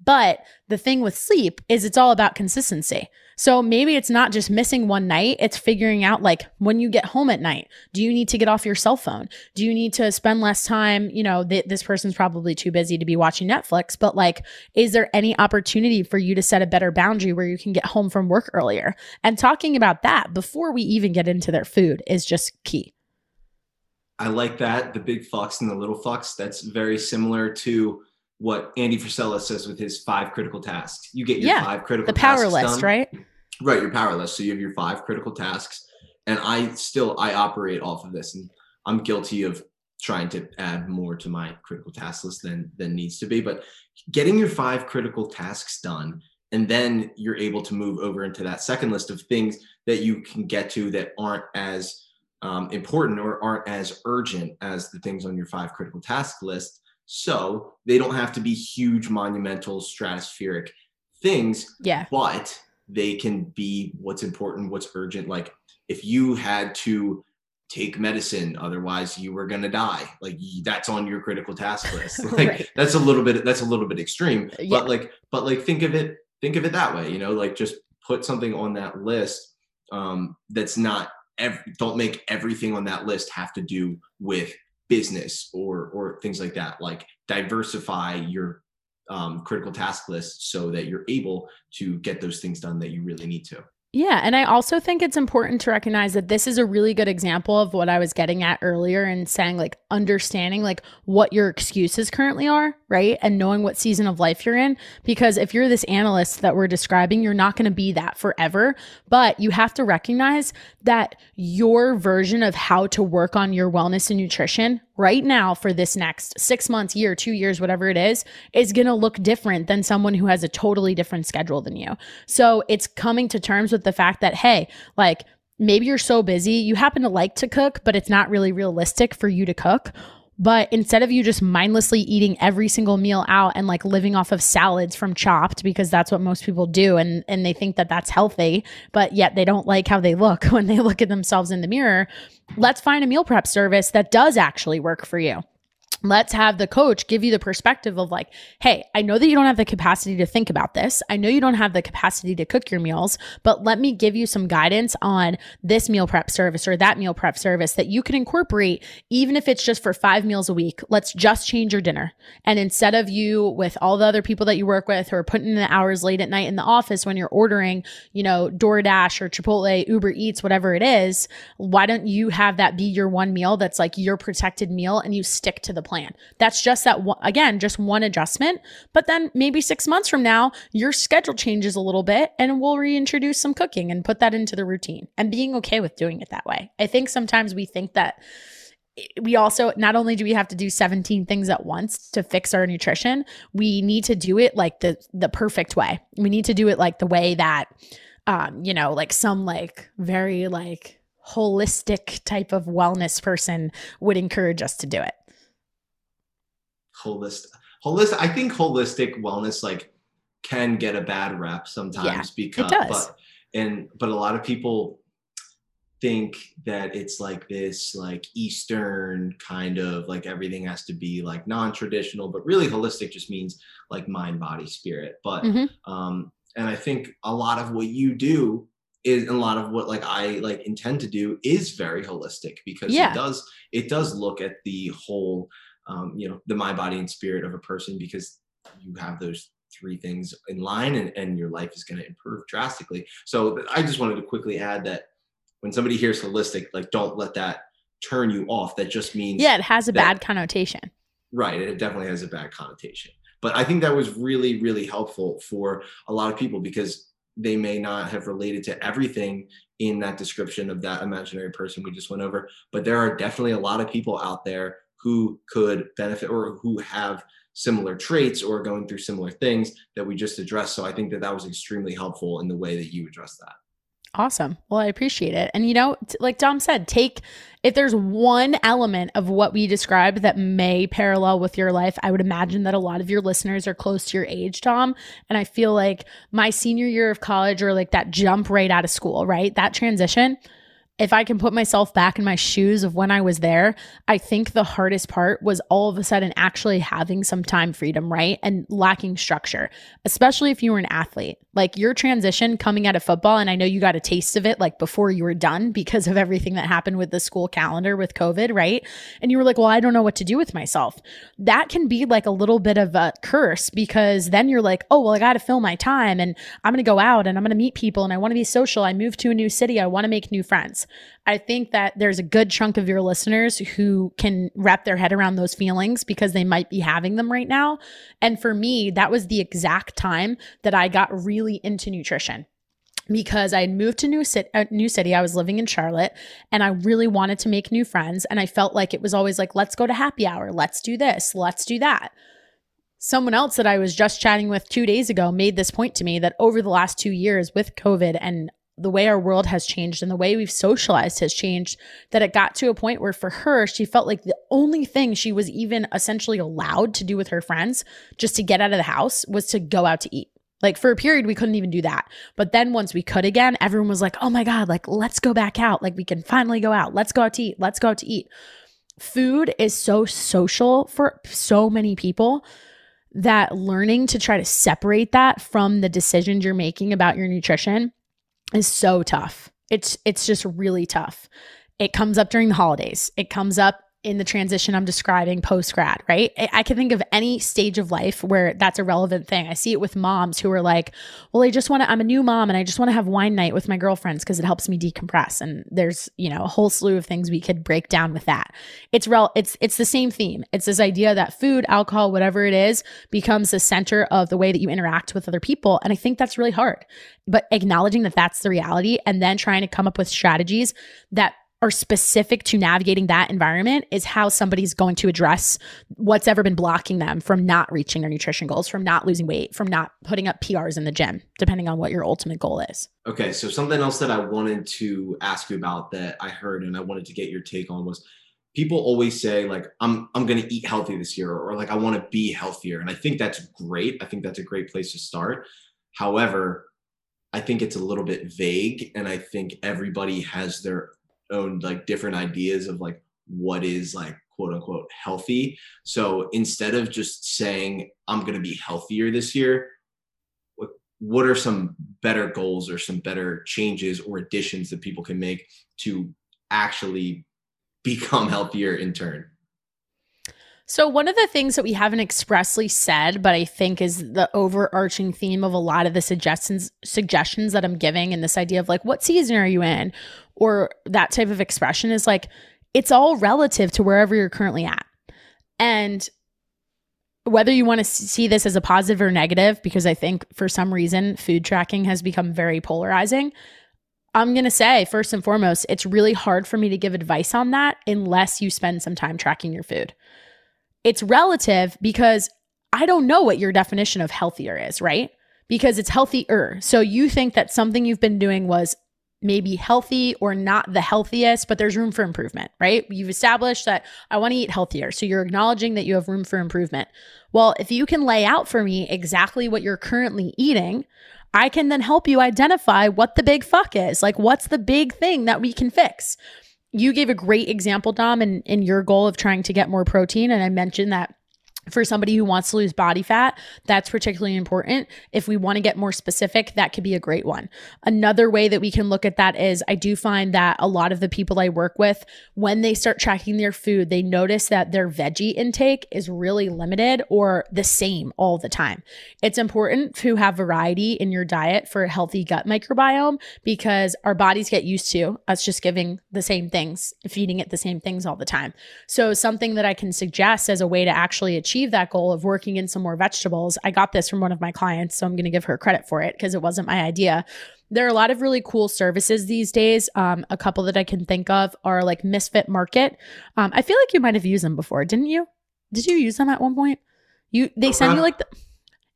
But the thing with sleep is it's all about consistency. So maybe it's not just missing one night, it's figuring out like when you get home at night, do you need to get off your cell phone? Do you need to spend less time? You know, th- this person's probably too busy to be watching Netflix, but like, is there any opportunity for you to set a better boundary where you can get home from work earlier? And talking about that before we even get into their food is just key. I like that. The big fox and the little fox. That's very similar to what Andy Frisella says with his five critical tasks. You get your Yeah, five critical The power tasks list, done. right? Right, your power list. So you have your five critical tasks. And I still I operate off of this. And I'm guilty of trying to add more to my critical task list than than needs to be. But getting your five critical tasks done, and then you're able to move over into that second list of things that you can get to that aren't as um, important or aren't as urgent as the things on your five critical task list. So they don't have to be huge, monumental, stratospheric things Yeah. but they can be what's important, what's urgent. Like if you had to take medicine, otherwise you were gonna die. Like that's on your critical task (laughs) list. Like Right. that's a little bit that's a little bit extreme. Yeah. But like but like think of it think of it that way. You know, like just put something on that list um, that's not. Ev- don't make everything on that list have to do with business or or things like that. Like diversify your um, critical task list so that you're able to get those things done that you really need to. Yeah. And I also think it's important to recognize that this is a really good example of what I was getting at earlier and saying, like, understanding like what your excuses currently are, right? And knowing what season of life you're in. Because if you're this analyst that we're describing, you're not going to be that forever. But you have to recognize that your version of how to work on your wellness and nutrition right now for this next six months, year, two years, whatever it is, is going to look different than someone who has a totally different schedule than you. So it's coming to terms with the fact that, hey, like maybe you're so busy, you happen to like to cook, but it's not really realistic for you to cook. But instead of you just mindlessly eating every single meal out and like living off of salads from Chopt because that's what most people do and and they think that that's healthy, but yet they don't like how they look (laughs) when they look at themselves in the mirror, let's find a meal prep service that does actually work for you let's have the coach give you the perspective of like hey i know that you don't have the capacity to think about this. I know you don't have the capacity to cook your meals but let me give you some guidance on this meal prep service or that meal prep service that you can incorporate even if it's just for five meals a week. Let's just change your dinner. And instead of you with all the other people that you work with who are putting in the hours late at night in the office when you're ordering you know doordash or chipotle uber eats whatever it is why don't you have that be your one meal that's like your protected meal and you stick to the plan. That's just that one, again, just one adjustment. But then maybe six months from now, your schedule changes a little bit and we'll reintroduce some cooking and put that into the routine and being okay with doing it that way. I think sometimes we think that we also not only do we have to do 17 things at once to fix our nutrition we need to do it like the the perfect way we need to do it like the way that um you know like some like very like holistic type of wellness person would encourage us to do it Holistic, holistic. I think holistic wellness like can get a bad rep sometimes because, does. but and but a lot of people think that it's like this like eastern kind of like everything has to be like non-traditional but really holistic just means like mind body spirit but Mhm. um and i think a lot of what you do is a lot of what like i like intend to do is very holistic because Yeah. it does it does look at the whole um you know the mind body and spirit of a person because you have those three things in line and, and your life is going to improve drastically so i just wanted to quickly add that when somebody hears holistic like don't let that turn you off that just means yeah it has a that- bad connotation Right. It definitely has a bad connotation. But I think that was really, really helpful for a lot of people because they may not have related to everything in that description of that imaginary person we just went over. But there are definitely a lot of people out there who could benefit or who have similar traits or going through similar things that we just addressed. So I think that that was extremely helpful in the way that you addressed that. Awesome. Well, I appreciate it. And you know, like Dom said, take if there's one element of what we described that may parallel with your life, I would imagine that a lot of your listeners are close to your age, Dom. And I feel like my senior year of college or like that jump right out of school, right? That transition, if I can put myself back in my shoes of when I was there, I think the hardest part was all of a sudden actually having some time freedom, right? And lacking structure, especially if you were an athlete. Like your transition coming out of football, and I know you got a taste of it like before you were done because of everything that happened with the school calendar with COVID, right? And you were like, well, I don't know what to do with myself. That can be like a little bit of a curse because then you're like, oh, well, I got to fill my time and I'm going to go out and I'm going to meet people and I want to be social. I moved to a new city. I want to make new friends. I think that there's a good chunk of your listeners who can wrap their head around those feelings because they might be having them right now. And for me, that was the exact time that I got really into nutrition because I had moved to new city, uh, new city. I was living in Charlotte and I really wanted to make new friends. And I felt like it was always like, let's go to happy hour. Let's do this. Let's do that. Someone else that I was just chatting with two days ago made this point to me that over the last two years with COVID and the way our world has changed and the way we've socialized has changed that it got to a point where for her she felt like the only thing she was even essentially allowed to do with her friends just to get out of the house was to go out to eat. Like for a period we couldn't even do that. But then once we could again everyone was like oh my god like let's go back out. Like we can finally go out. Let's go out to eat. Let's go out to eat. Food is so social for so many people that learning to try to separate that from the decisions you're making about your nutrition is so tough. It's it's just really tough. It comes up during the holidays. It comes up in the transition I'm describing post grad, right? I can think of any stage of life where that's a relevant thing. I see it with moms who are like, well, I just want to, I'm a new mom and I just want to have wine night with my girlfriends because it helps me decompress. And there's, you know, a whole slew of things we could break down with that. It's rel, it's, it's the same theme. It's this idea that food, alcohol, whatever it is, becomes the center of the way that you interact with other people. And I think that's really hard. But acknowledging that that's the reality and then trying to come up with strategies that are specific to navigating that environment is how somebody's going to address what's ever been blocking them from not reaching their nutrition goals, from not losing weight, from not putting up PRs in the gym, depending on what your ultimate goal is. Okay, so something else that I wanted to ask you about that I heard and I wanted to get your take on was people always say like I'm I'm going to eat healthy this year or like I want to be healthier and I think that's great. I think that's a great place to start. However, I think it's a little bit vague and I think everybody has their own like different ideas of like what is like quote unquote healthy. So instead of just saying I'm going to be healthier this year, what what are some better goals or some better changes or additions that people can make to actually (laughs) become healthier in turn? So, one of the things that we haven't expressly said, but I think is the overarching theme of a lot of the suggestions suggestions that I'm giving and this idea of like what season are you in or that type of expression is like it's all relative to wherever you're currently at. And whether you want to see this as a positive or negative because I think for some reason food tracking has become very polarizing. I'm going to say, first and foremost, it's really hard for me to give advice on that unless you spend some time tracking your food it's relative because I don't know what your definition of healthier is, right? Because it's healthier. So you think that something you've been doing was maybe healthy or not the healthiest, but there's room for improvement, right? You've established that I want to eat healthier. So you're acknowledging that you have room for improvement. Well, if you can lay out for me exactly what you're currently eating, I can then help you identify what the big fuck is. Like, what's the big thing that we can fix? you gave a great example, Dom, in, in your goal of trying to get more protein. And I mentioned that for somebody who wants to lose body fat, that's particularly important. If we want to get more specific, that could be a great one. Another way that we can look at that is I do find that a lot of the people I work with, when they start tracking their food, they notice that their veggie intake is really limited or the same all the time. It's important to have variety in your diet for a healthy gut microbiome because our bodies get used to us just giving the same things, feeding it the same things all the time. So, something that I can suggest as a way to actually achieve achieve that goal of working in some more vegetables, I got this from one of my clients. So I'm going to give her credit for it because it wasn't my idea. There are a lot of really cool services these days. Um, a couple that I can think of are like Misfit Market. Um, I feel like you might have used them before, didn't you? Did you use them at one point? You they send you like the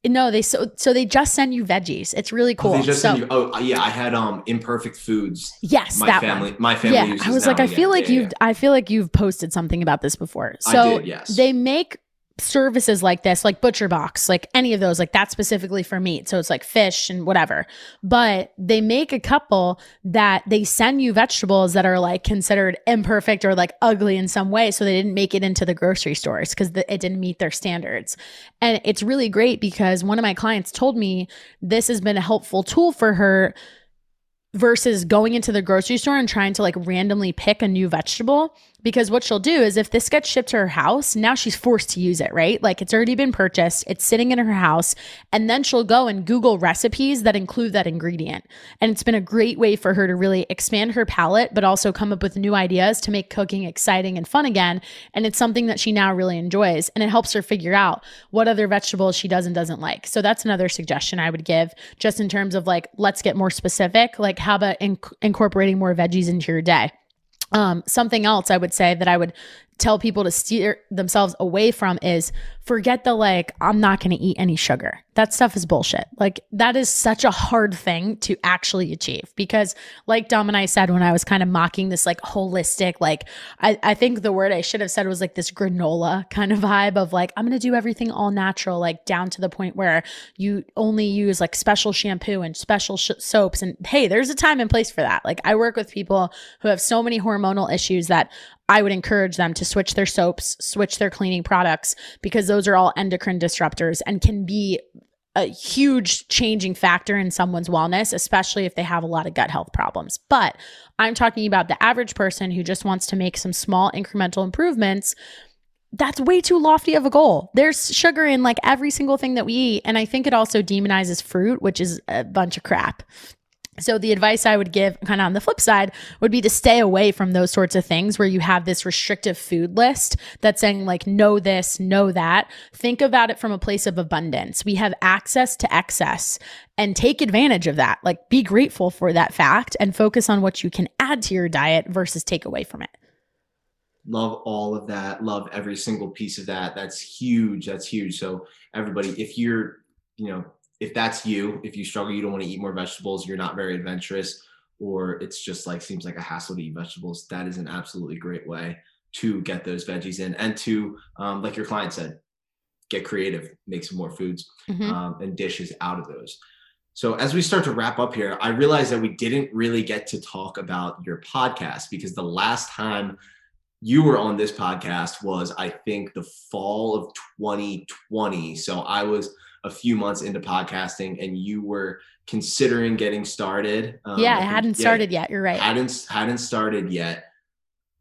no, they so so they just send you veggies. It's really cool. Oh, they just so, send you. Oh yeah, I had um imperfect foods. Yes, my family. One. My family. Yeah, I was like, I feel like yeah, you've. Yeah. I feel like you've posted something about this before. So did, yes. they make services like this, like Butcher Box, like any of those, like that's specifically for meat. So it's like fish and whatever. But they make a couple that they send you vegetables that are like considered imperfect or like ugly in some way. So they didn't make it into the grocery stores because it didn't meet their standards. And it's really great because one of my clients told me this has been a helpful tool for her versus going into the grocery store and trying to like randomly pick a new vegetable because what she'll do is if this gets shipped to her house, now she's forced to use it, right? Like it's already been purchased, it's sitting in her house, and then she'll go and Google recipes that include that ingredient. And it's been a great way for her to really expand her palette, but also come up with new ideas to make cooking exciting and fun again. And it's something that she now really enjoys. And it helps her figure out what other vegetables she does and doesn't like. So that's another suggestion I would give, just in terms of like, let's get more specific. Like, how about inc- incorporating more veggies into your day? Um, something else I would say that I would tell people to steer themselves away from is forget the like, I'm not going to eat any sugar. That stuff is bullshit. Like, that is such a hard thing to actually achieve because, like Dom and I said when I was kind of mocking this like holistic, like, I, I think the word I should have said was like this granola kind of vibe of like, I'm going to do everything all natural, like down to the point where you only use like special shampoo and special sh- soaps. And hey, there's a time and place for that. Like, I work with people who have so many hormonal issues that I would encourage them to switch their soaps, switch their cleaning products, because those are all endocrine disruptors and can be a huge changing factor in someone's wellness, especially if they have a lot of gut health problems. But I'm talking about the average person who just wants to make some small incremental improvements. That's way too lofty of a goal. There's sugar in like every single thing that we eat. And I think it also demonizes fruit, which is a bunch of crap. So, the advice I would give, kind of on the flip side, would be to stay away from those sorts of things where you have this restrictive food list that's saying, like, know this, know that. Think about it from a place of abundance. We have access to excess and take advantage of that. Like, be grateful for that fact and focus on what you can add to your diet versus take away from it. Love all of that. Love every single piece of that. That's huge. That's huge. So, everybody, if you're, you know, if that's you, if you struggle, you don't want to eat more vegetables, you're not very adventurous, or it's just like seems like a hassle to eat vegetables, that is an absolutely great way to get those veggies in and to, um, like your client said, get creative, make some more foods mm-hmm. um, and dishes out of those. So as we start to wrap up here, I realized that we didn't really get to talk about your podcast because the last time you were on this podcast was I think the fall of 2020. So I was a few months into podcasting and you were considering getting started. Um, yeah, I hadn't yeah, started yet. You're right. Hadn't hadn't started yet.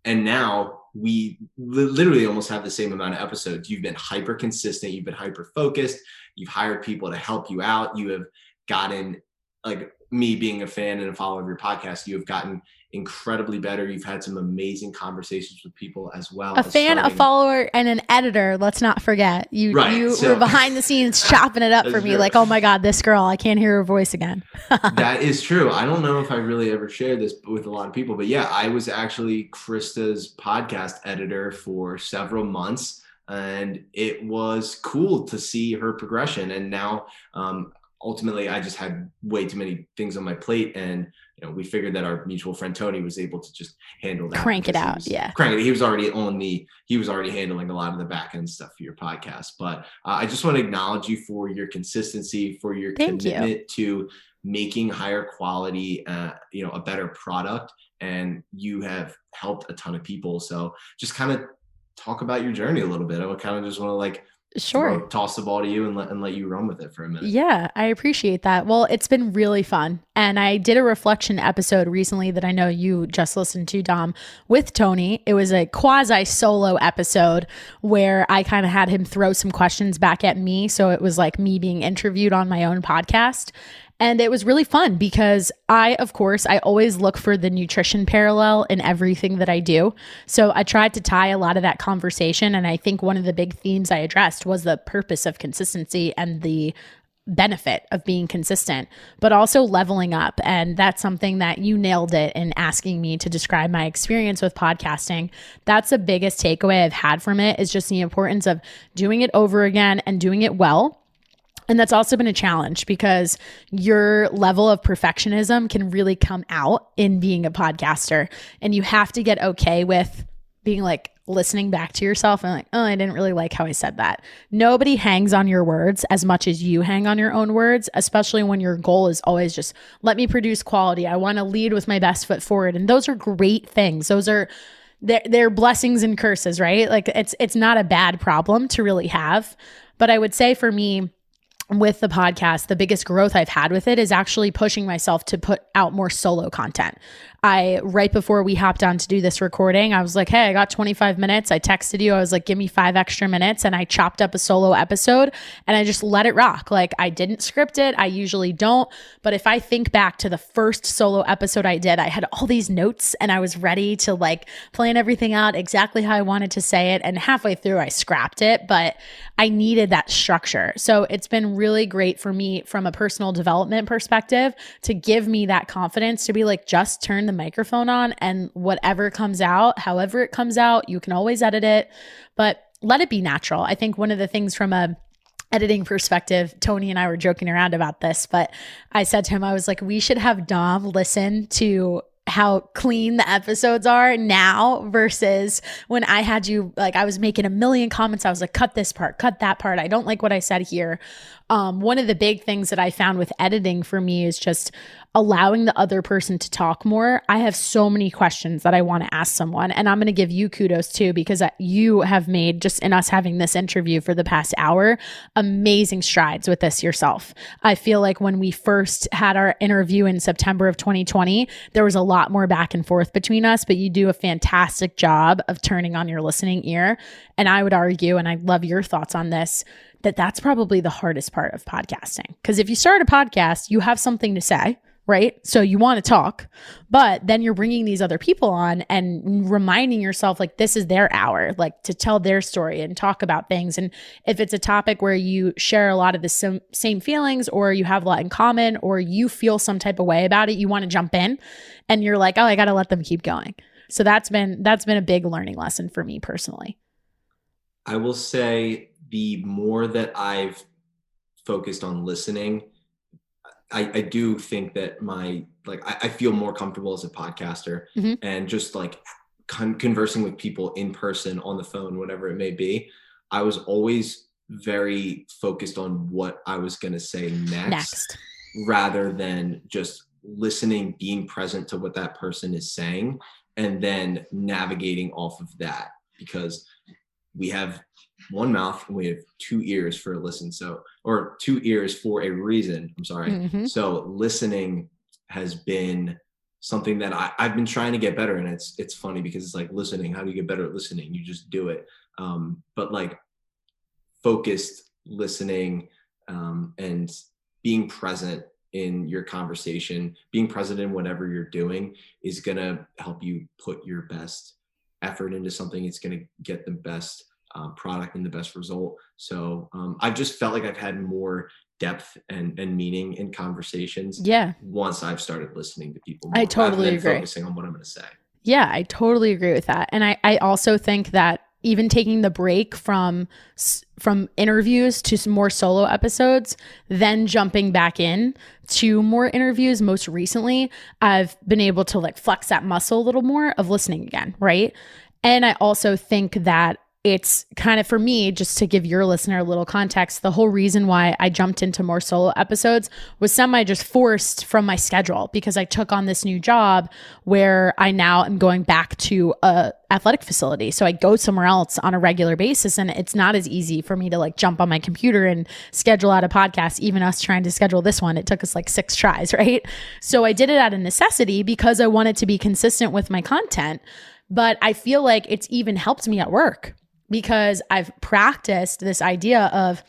And now we li- literally almost have the same amount of episodes. You've been hyper consistent, you've been hyper focused, you've hired people to help you out, you have gotten like me being a fan and a follower of your podcast, you have gotten incredibly better. You've had some amazing conversations with people as well. A fan, starting. a follower, and an editor. Let's not forget you. Right, you so, were behind the scenes (laughs) chopping it up for me, true. like, oh my god, this girl, I can't hear her voice again. (laughs) that is true. I don't know if I really ever shared this with a lot of people, but yeah, I was actually Krysta's podcast editor for several months and it was cool to see her progression and now um, ultimately I just had way too many things on my plate and you know we figured that our mutual friend Tony was able to just handle that crank it out yeah. crank it he was already on the he was already handling a lot of the back end stuff for your podcast. But uh, I just want to acknowledge you for your consistency for your Thank commitment you. to making higher quality uh, you know a better product and you have helped a ton of people. So just kind of talk about your journey a little bit. I would kind of just want to like Sure. Toss the ball to you and let, and let you run with it for a minute. Yeah, I appreciate that. Well, it's been really fun. And I did a reflection episode recently that I know you just listened to, Dom, with Tony. It was a quasi solo episode where I kind of had him throw some questions back at me. So it was like me being interviewed on my own podcast. And it was really fun because I, of course, I always look for the nutrition parallel in everything that I do. So I tried to tie a lot of that conversation. And I think one of the big themes I addressed was the purpose of consistency and the benefit of being consistent, but also leveling up. And that's something that you nailed it in asking me to describe my experience with podcasting. That's the biggest takeaway I've had from it is just the importance of doing it over again and doing it well and that's also been a challenge because your level of perfectionism can really come out in being a podcaster. And you have to get okay with being like, listening back to yourself and like, oh, I didn't really like how I said that. Nobody hangs on your words as much as you hang on your own words, especially when your goal is always just let me produce quality. I want to lead with my best foot forward. And those are great things. Those are they're, they're blessings and curses, right? Like it's it's not a bad problem to really have. But I would say for me, with the podcast, the biggest growth I've had with it is actually pushing myself to put out more solo content. I right before we hopped on to do this recording, I was like, "Hey, I got 25 minutes." I texted you. I was like, "Give me 5 extra minutes." And I chopped up a solo episode and I just let it rock. Like I didn't script it. I usually don't, but if I think back to the first solo episode I did, I had all these notes and I was ready to like plan everything out exactly how I wanted to say it and halfway through I scrapped it, but I needed that structure. So it's been really great for me from a personal development perspective to give me that confidence to be like just turn the microphone on and whatever comes out, however it comes out, you can always edit it, but let it be natural. I think one of the things from a editing perspective, Tony and I were joking around about this, but I said to him, I was like, we should have Dom listen to how clean the episodes are now versus when I had you like I was making a million comments. I was like, cut this part, cut that part. I don't like what I said here. Um, one of the big things that I found with editing for me is just allowing the other person to talk more. I have so many questions that I want to ask someone, and I'm going to give you kudos too because you have made just in us having this interview for the past hour amazing strides with this yourself. I feel like when we first had our interview in September of 2020, there was a lot more back and forth between us, but you do a fantastic job of turning on your listening ear. And I would argue, and I love your thoughts on this that that's probably the hardest part of podcasting. Because if you start a podcast, you have something to say, right? So you want to talk, but then you're bringing these other people on and reminding yourself like this is their hour, like to tell their story and talk about things. And if it's a topic where you share a lot of the sim- same feelings or you have a lot in common or you feel some type of way about it, you want to jump in and you're like, "Oh, I got to let them keep going." So that's been that's been a big learning lesson for me personally. I will say the more that I've focused on listening, I, I do think that my like I, I feel more comfortable as a podcaster mm-hmm. and just like con- conversing with people in person on the phone, whatever it may be. I was always very focused on what I was going to say next, next, rather than just listening, being present to what that person is saying, and then navigating off of that because we have one mouth and we have two ears for a listen. So, or two ears for a reason. I'm sorry. Mm-hmm. So, listening has been something that I, I've been trying to get better. And it's it's funny because it's like listening. How do you get better at listening? You just do it. Um, but like focused listening um, and being present in your conversation, being present in whatever you're doing is gonna help you put your best effort into something. It's gonna get the best um, product and the best result. So um, I've just felt like I've had more depth and, and meaning in conversations. Yeah. Once I've started listening to people, more, I totally agree. Focusing on what I'm going to say. Yeah, I totally agree with that. And I, I also think that even taking the break from from interviews to some more solo episodes then jumping back in to more interviews most recently i've been able to like flex that muscle a little more of listening again right and i also think that it's kind of for me, just to give your listener a little context, the whole reason why I jumped into more solo episodes was semi just forced from my schedule because I took on this new job where I now am going back to a athletic facility. So I go somewhere else on a regular basis and it's not as easy for me to like jump on my computer and schedule out a podcast. Even us trying to schedule this one, it took us like six tries, (laughs) right? So I did it out of necessity because I wanted to be consistent with my content. But I feel like it's even helped me at work because I've practiced this idea of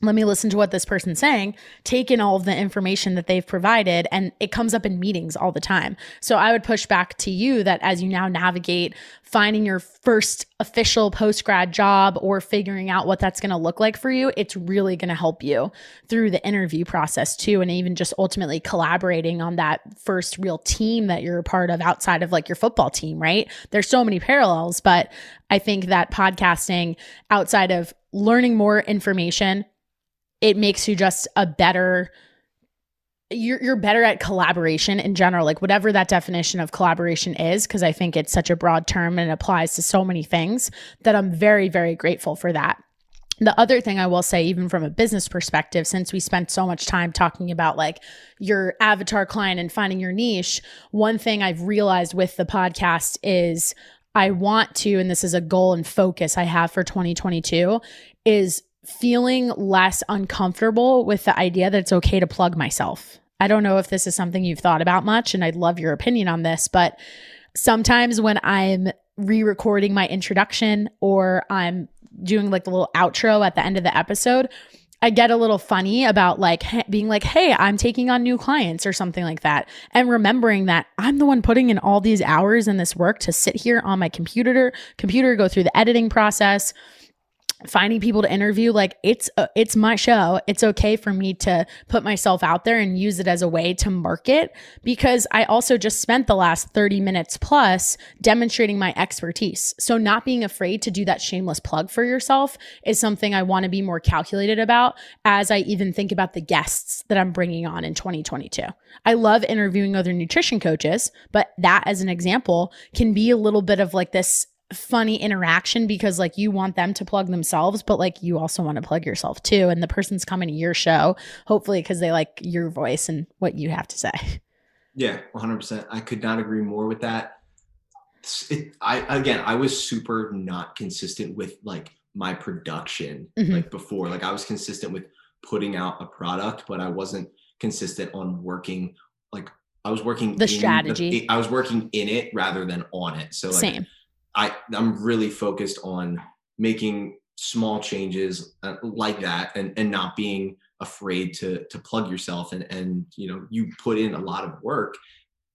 let me listen to what this person's saying, take in all of the information that they've provided, and it comes up in meetings all the time. So I would push back to you that as you now navigate finding your first official post grad job or figuring out what that's going to look like for you, it's really going to help you through the interview process too. And even just ultimately collaborating on that first real team that you're a part of outside of like your football team, right? There's so many parallels, but I think that podcasting outside of learning more information, it makes you just a better you're you're better at collaboration in general, like whatever that definition of collaboration is, because I think it's such a broad term and it applies to so many things that I'm very, very grateful for that. The other thing I will say, even from a business perspective, since we spent so much time talking about like your avatar client and finding your niche, one thing I've realized with the podcast is I want to, and this is a goal and focus I have for 2022, is feeling less uncomfortable with the idea that it's okay to plug myself. I don't know if this is something you've thought about much, and I'd love your opinion on this, but sometimes when I'm re recording my introduction or I'm doing like the little outro at the end of the episode, I get a little funny about like being like, hey, I'm taking on new clients or something like that. And remembering that I'm the one putting in all these hours in this work to sit here on my computer, computer, go through the editing process, finding people to interview like it's uh, it's my show. It's okay for me to put myself out there and use it as a way to market because i also just spent the last 30 minutes plus demonstrating my expertise. So not being afraid to do that shameless plug for yourself is something i want to be more calculated about as i even think about the guests that i'm bringing on in 2022 i love interviewing other nutrition coaches but that as an example can be a little bit of like this funny interaction because like you want them to plug themselves but like you also want to plug yourself too and the person's coming to your show hopefully because they like your voice and what you have to say. Yeah 100% i could not agree more with that. It, i again i was super not consistent with like my production mm-hmm. like before. Like i was consistent with putting out a product but i wasn't consistent on working like i was working the strategy the, i was working in it rather than on it. So like, same I I'm really focused on making small changes uh, like that and and not being afraid to to plug yourself and and you know you put in a lot of work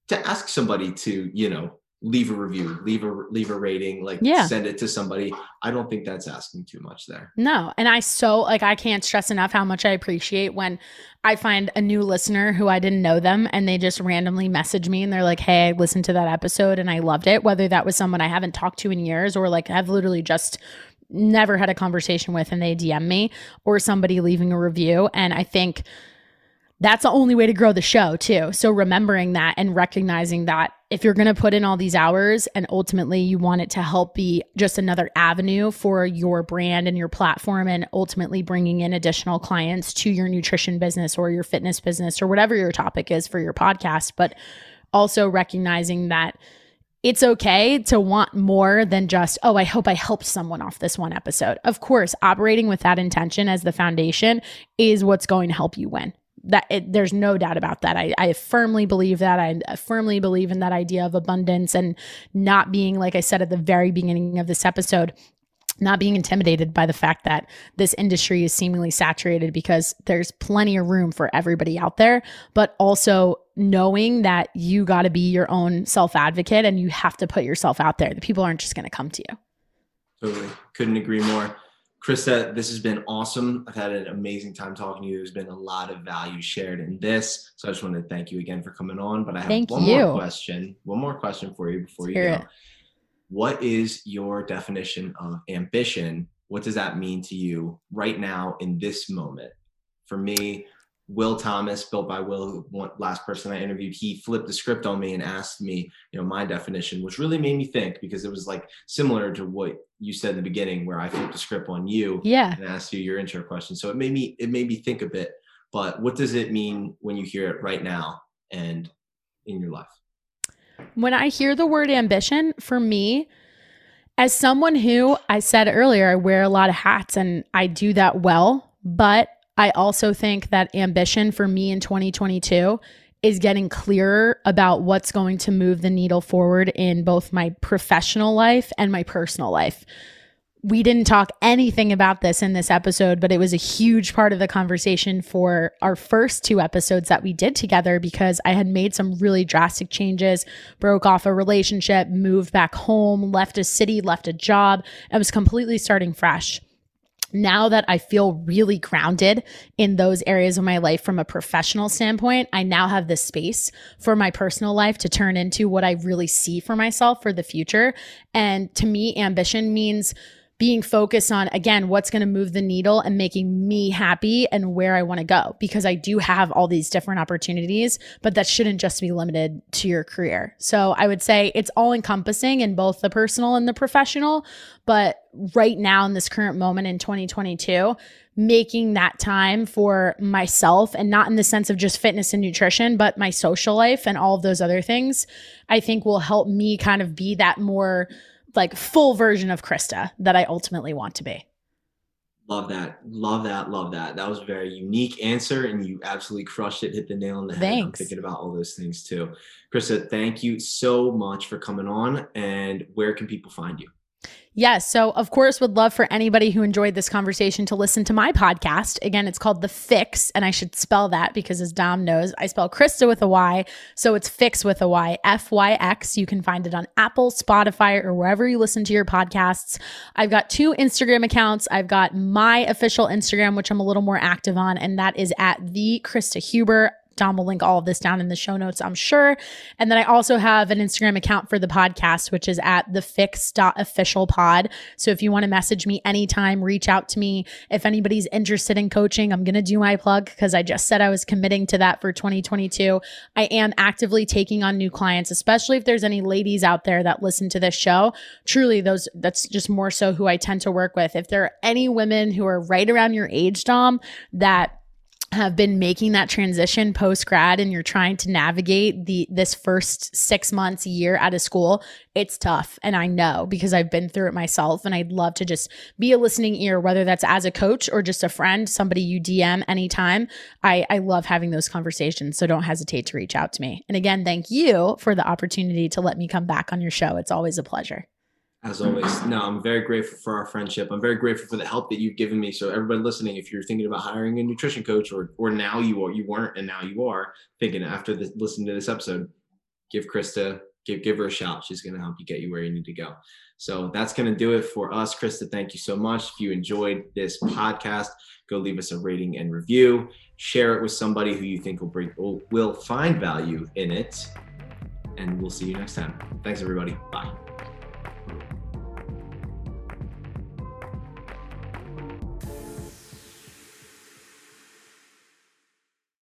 to ask somebody to you know leave a review, leave a leave a rating, like yeah. send it to somebody. I don't think that's asking too much there. No, and I so like I can't stress enough how much I appreciate when I find a new listener who I didn't know them and they just randomly message me and they're like, "Hey, I listened to that episode and I loved it." Whether that was someone I haven't talked to in years or like I've literally just never had a conversation with and they DM me or somebody leaving a review and I think that's the only way to grow the show too. So remembering that and recognizing that if you're going to put in all these hours and ultimately you want it to help be just another avenue for your brand and your platform and ultimately bringing in additional clients to your nutrition business or your fitness business or whatever your topic is for your podcast, but also recognizing that it's okay to want more than just, oh, I hope I helped someone off this one episode. Of course, operating with that intention as the foundation is what's going to help you win that it, there's no doubt about that. I, I firmly believe that. I firmly believe in that idea of abundance and not being, like I said at the very beginning of this episode, not being intimidated by the fact that this industry is seemingly saturated because there's plenty of room for everybody out there, but also knowing that you got to be your own self advocate and you have to put yourself out there. The people aren't just going to come to you. Totally. Couldn't agree more. Krysta, this has been awesome. I've had an amazing time talking to you. There's been a lot of value shared in this. So I just want to thank you again for coming on. But I have thank one you. more question. One more question for you before you go. It. What is your definition of ambition? What does that mean to you right now in this moment? For me, Will Thomas, built by Will, last person I interviewed, he flipped the script on me and asked me, you know, my definition, which really made me think because it was like similar to what you said in the beginning, where I flipped the script on you, yeah, and asked you your intro question. So it made me it made me think a bit. But what does it mean when you hear it right now and in your life? When I hear the word ambition, for me, as someone who I said earlier, I wear a lot of hats and I do that well, but I also think that ambition for me in 2022 is getting clearer about what's going to move the needle forward in both my professional life and my personal life. We didn't talk anything about this in this episode, but it was a huge part of the conversation for our first two episodes that we did together because I had made some really drastic changes, broke off a relationship, moved back home, left a city, left a job, and was completely starting fresh now that I feel really grounded in those areas of my life from a professional standpoint, I now have the space for my personal life to turn into what I really see for myself for the future. And to me, ambition means being focused on again what's going to move the needle and making me happy and where I want to go because I do have all these different opportunities but that shouldn't just be limited to your career. So I would say it's all encompassing in both the personal and the professional but right now in this current moment in 2022 making that time for myself and not in the sense of just fitness and nutrition, but my social life and all of those other things, I think will help me kind of be that more like full version of Krysta that I ultimately want to be. Love that. Love that. Love that. That was a very unique answer and you absolutely crushed it, hit the nail on the head. Thanks. I'm thinking about all those things too. Krysta, thank you so much for coming on. And where can people find you? Yes. So, of course, would love for anybody who enjoyed this conversation to listen to my podcast. Again, it's called The FYX, and I should spell that because, as Dom knows, I spell Krysta with a Y. So it's Fix with a Y, F Y X. You can find it on Apple, Spotify, or wherever you listen to your podcasts. I've got two Instagram accounts. I've got my official Instagram, which I'm a little more active on, and that is at the Krysta Huber. Dom will link all of this down in the show notes, I'm sure. And then I also have an Instagram account for the podcast, which is at the fyx.official pod. So if you want to message me anytime, reach out to me. If anybody's interested in coaching, I'm going to do my plug because I just said I was committing to that for 2022. I am actively taking on new clients, especially if there's any ladies out there that listen to this show. Truly, those that's just more so who I tend to work with. If there are any women who are right around your age, Dom, that have been making that transition post grad and you're trying to navigate the this first 6 months year out of school it's tough. And I know because I've been through it myself and I'd love to just be a listening ear whether that's as a coach or just a friend somebody you DM anytime. I I love having those conversations. So don't hesitate to reach out to me. And again thank you for the opportunity to let me come back on your show. It's always a pleasure as always, no, I'm very grateful for our friendship. I'm very grateful for the help that you've given me. So everybody listening, if you're thinking about hiring a nutrition coach, or or now you are, you weren't, and now you are thinking after this, listening to this episode, give Krysta, give give her a shout. She's going to help you get you where you need to go. So that's going to do it for us, Krysta. Thank you so much. If you enjoyed this podcast, go leave us a rating and review. Share it with somebody who you think will bring will, will find value in it. And we'll see you next time. Thanks, everybody. Bye.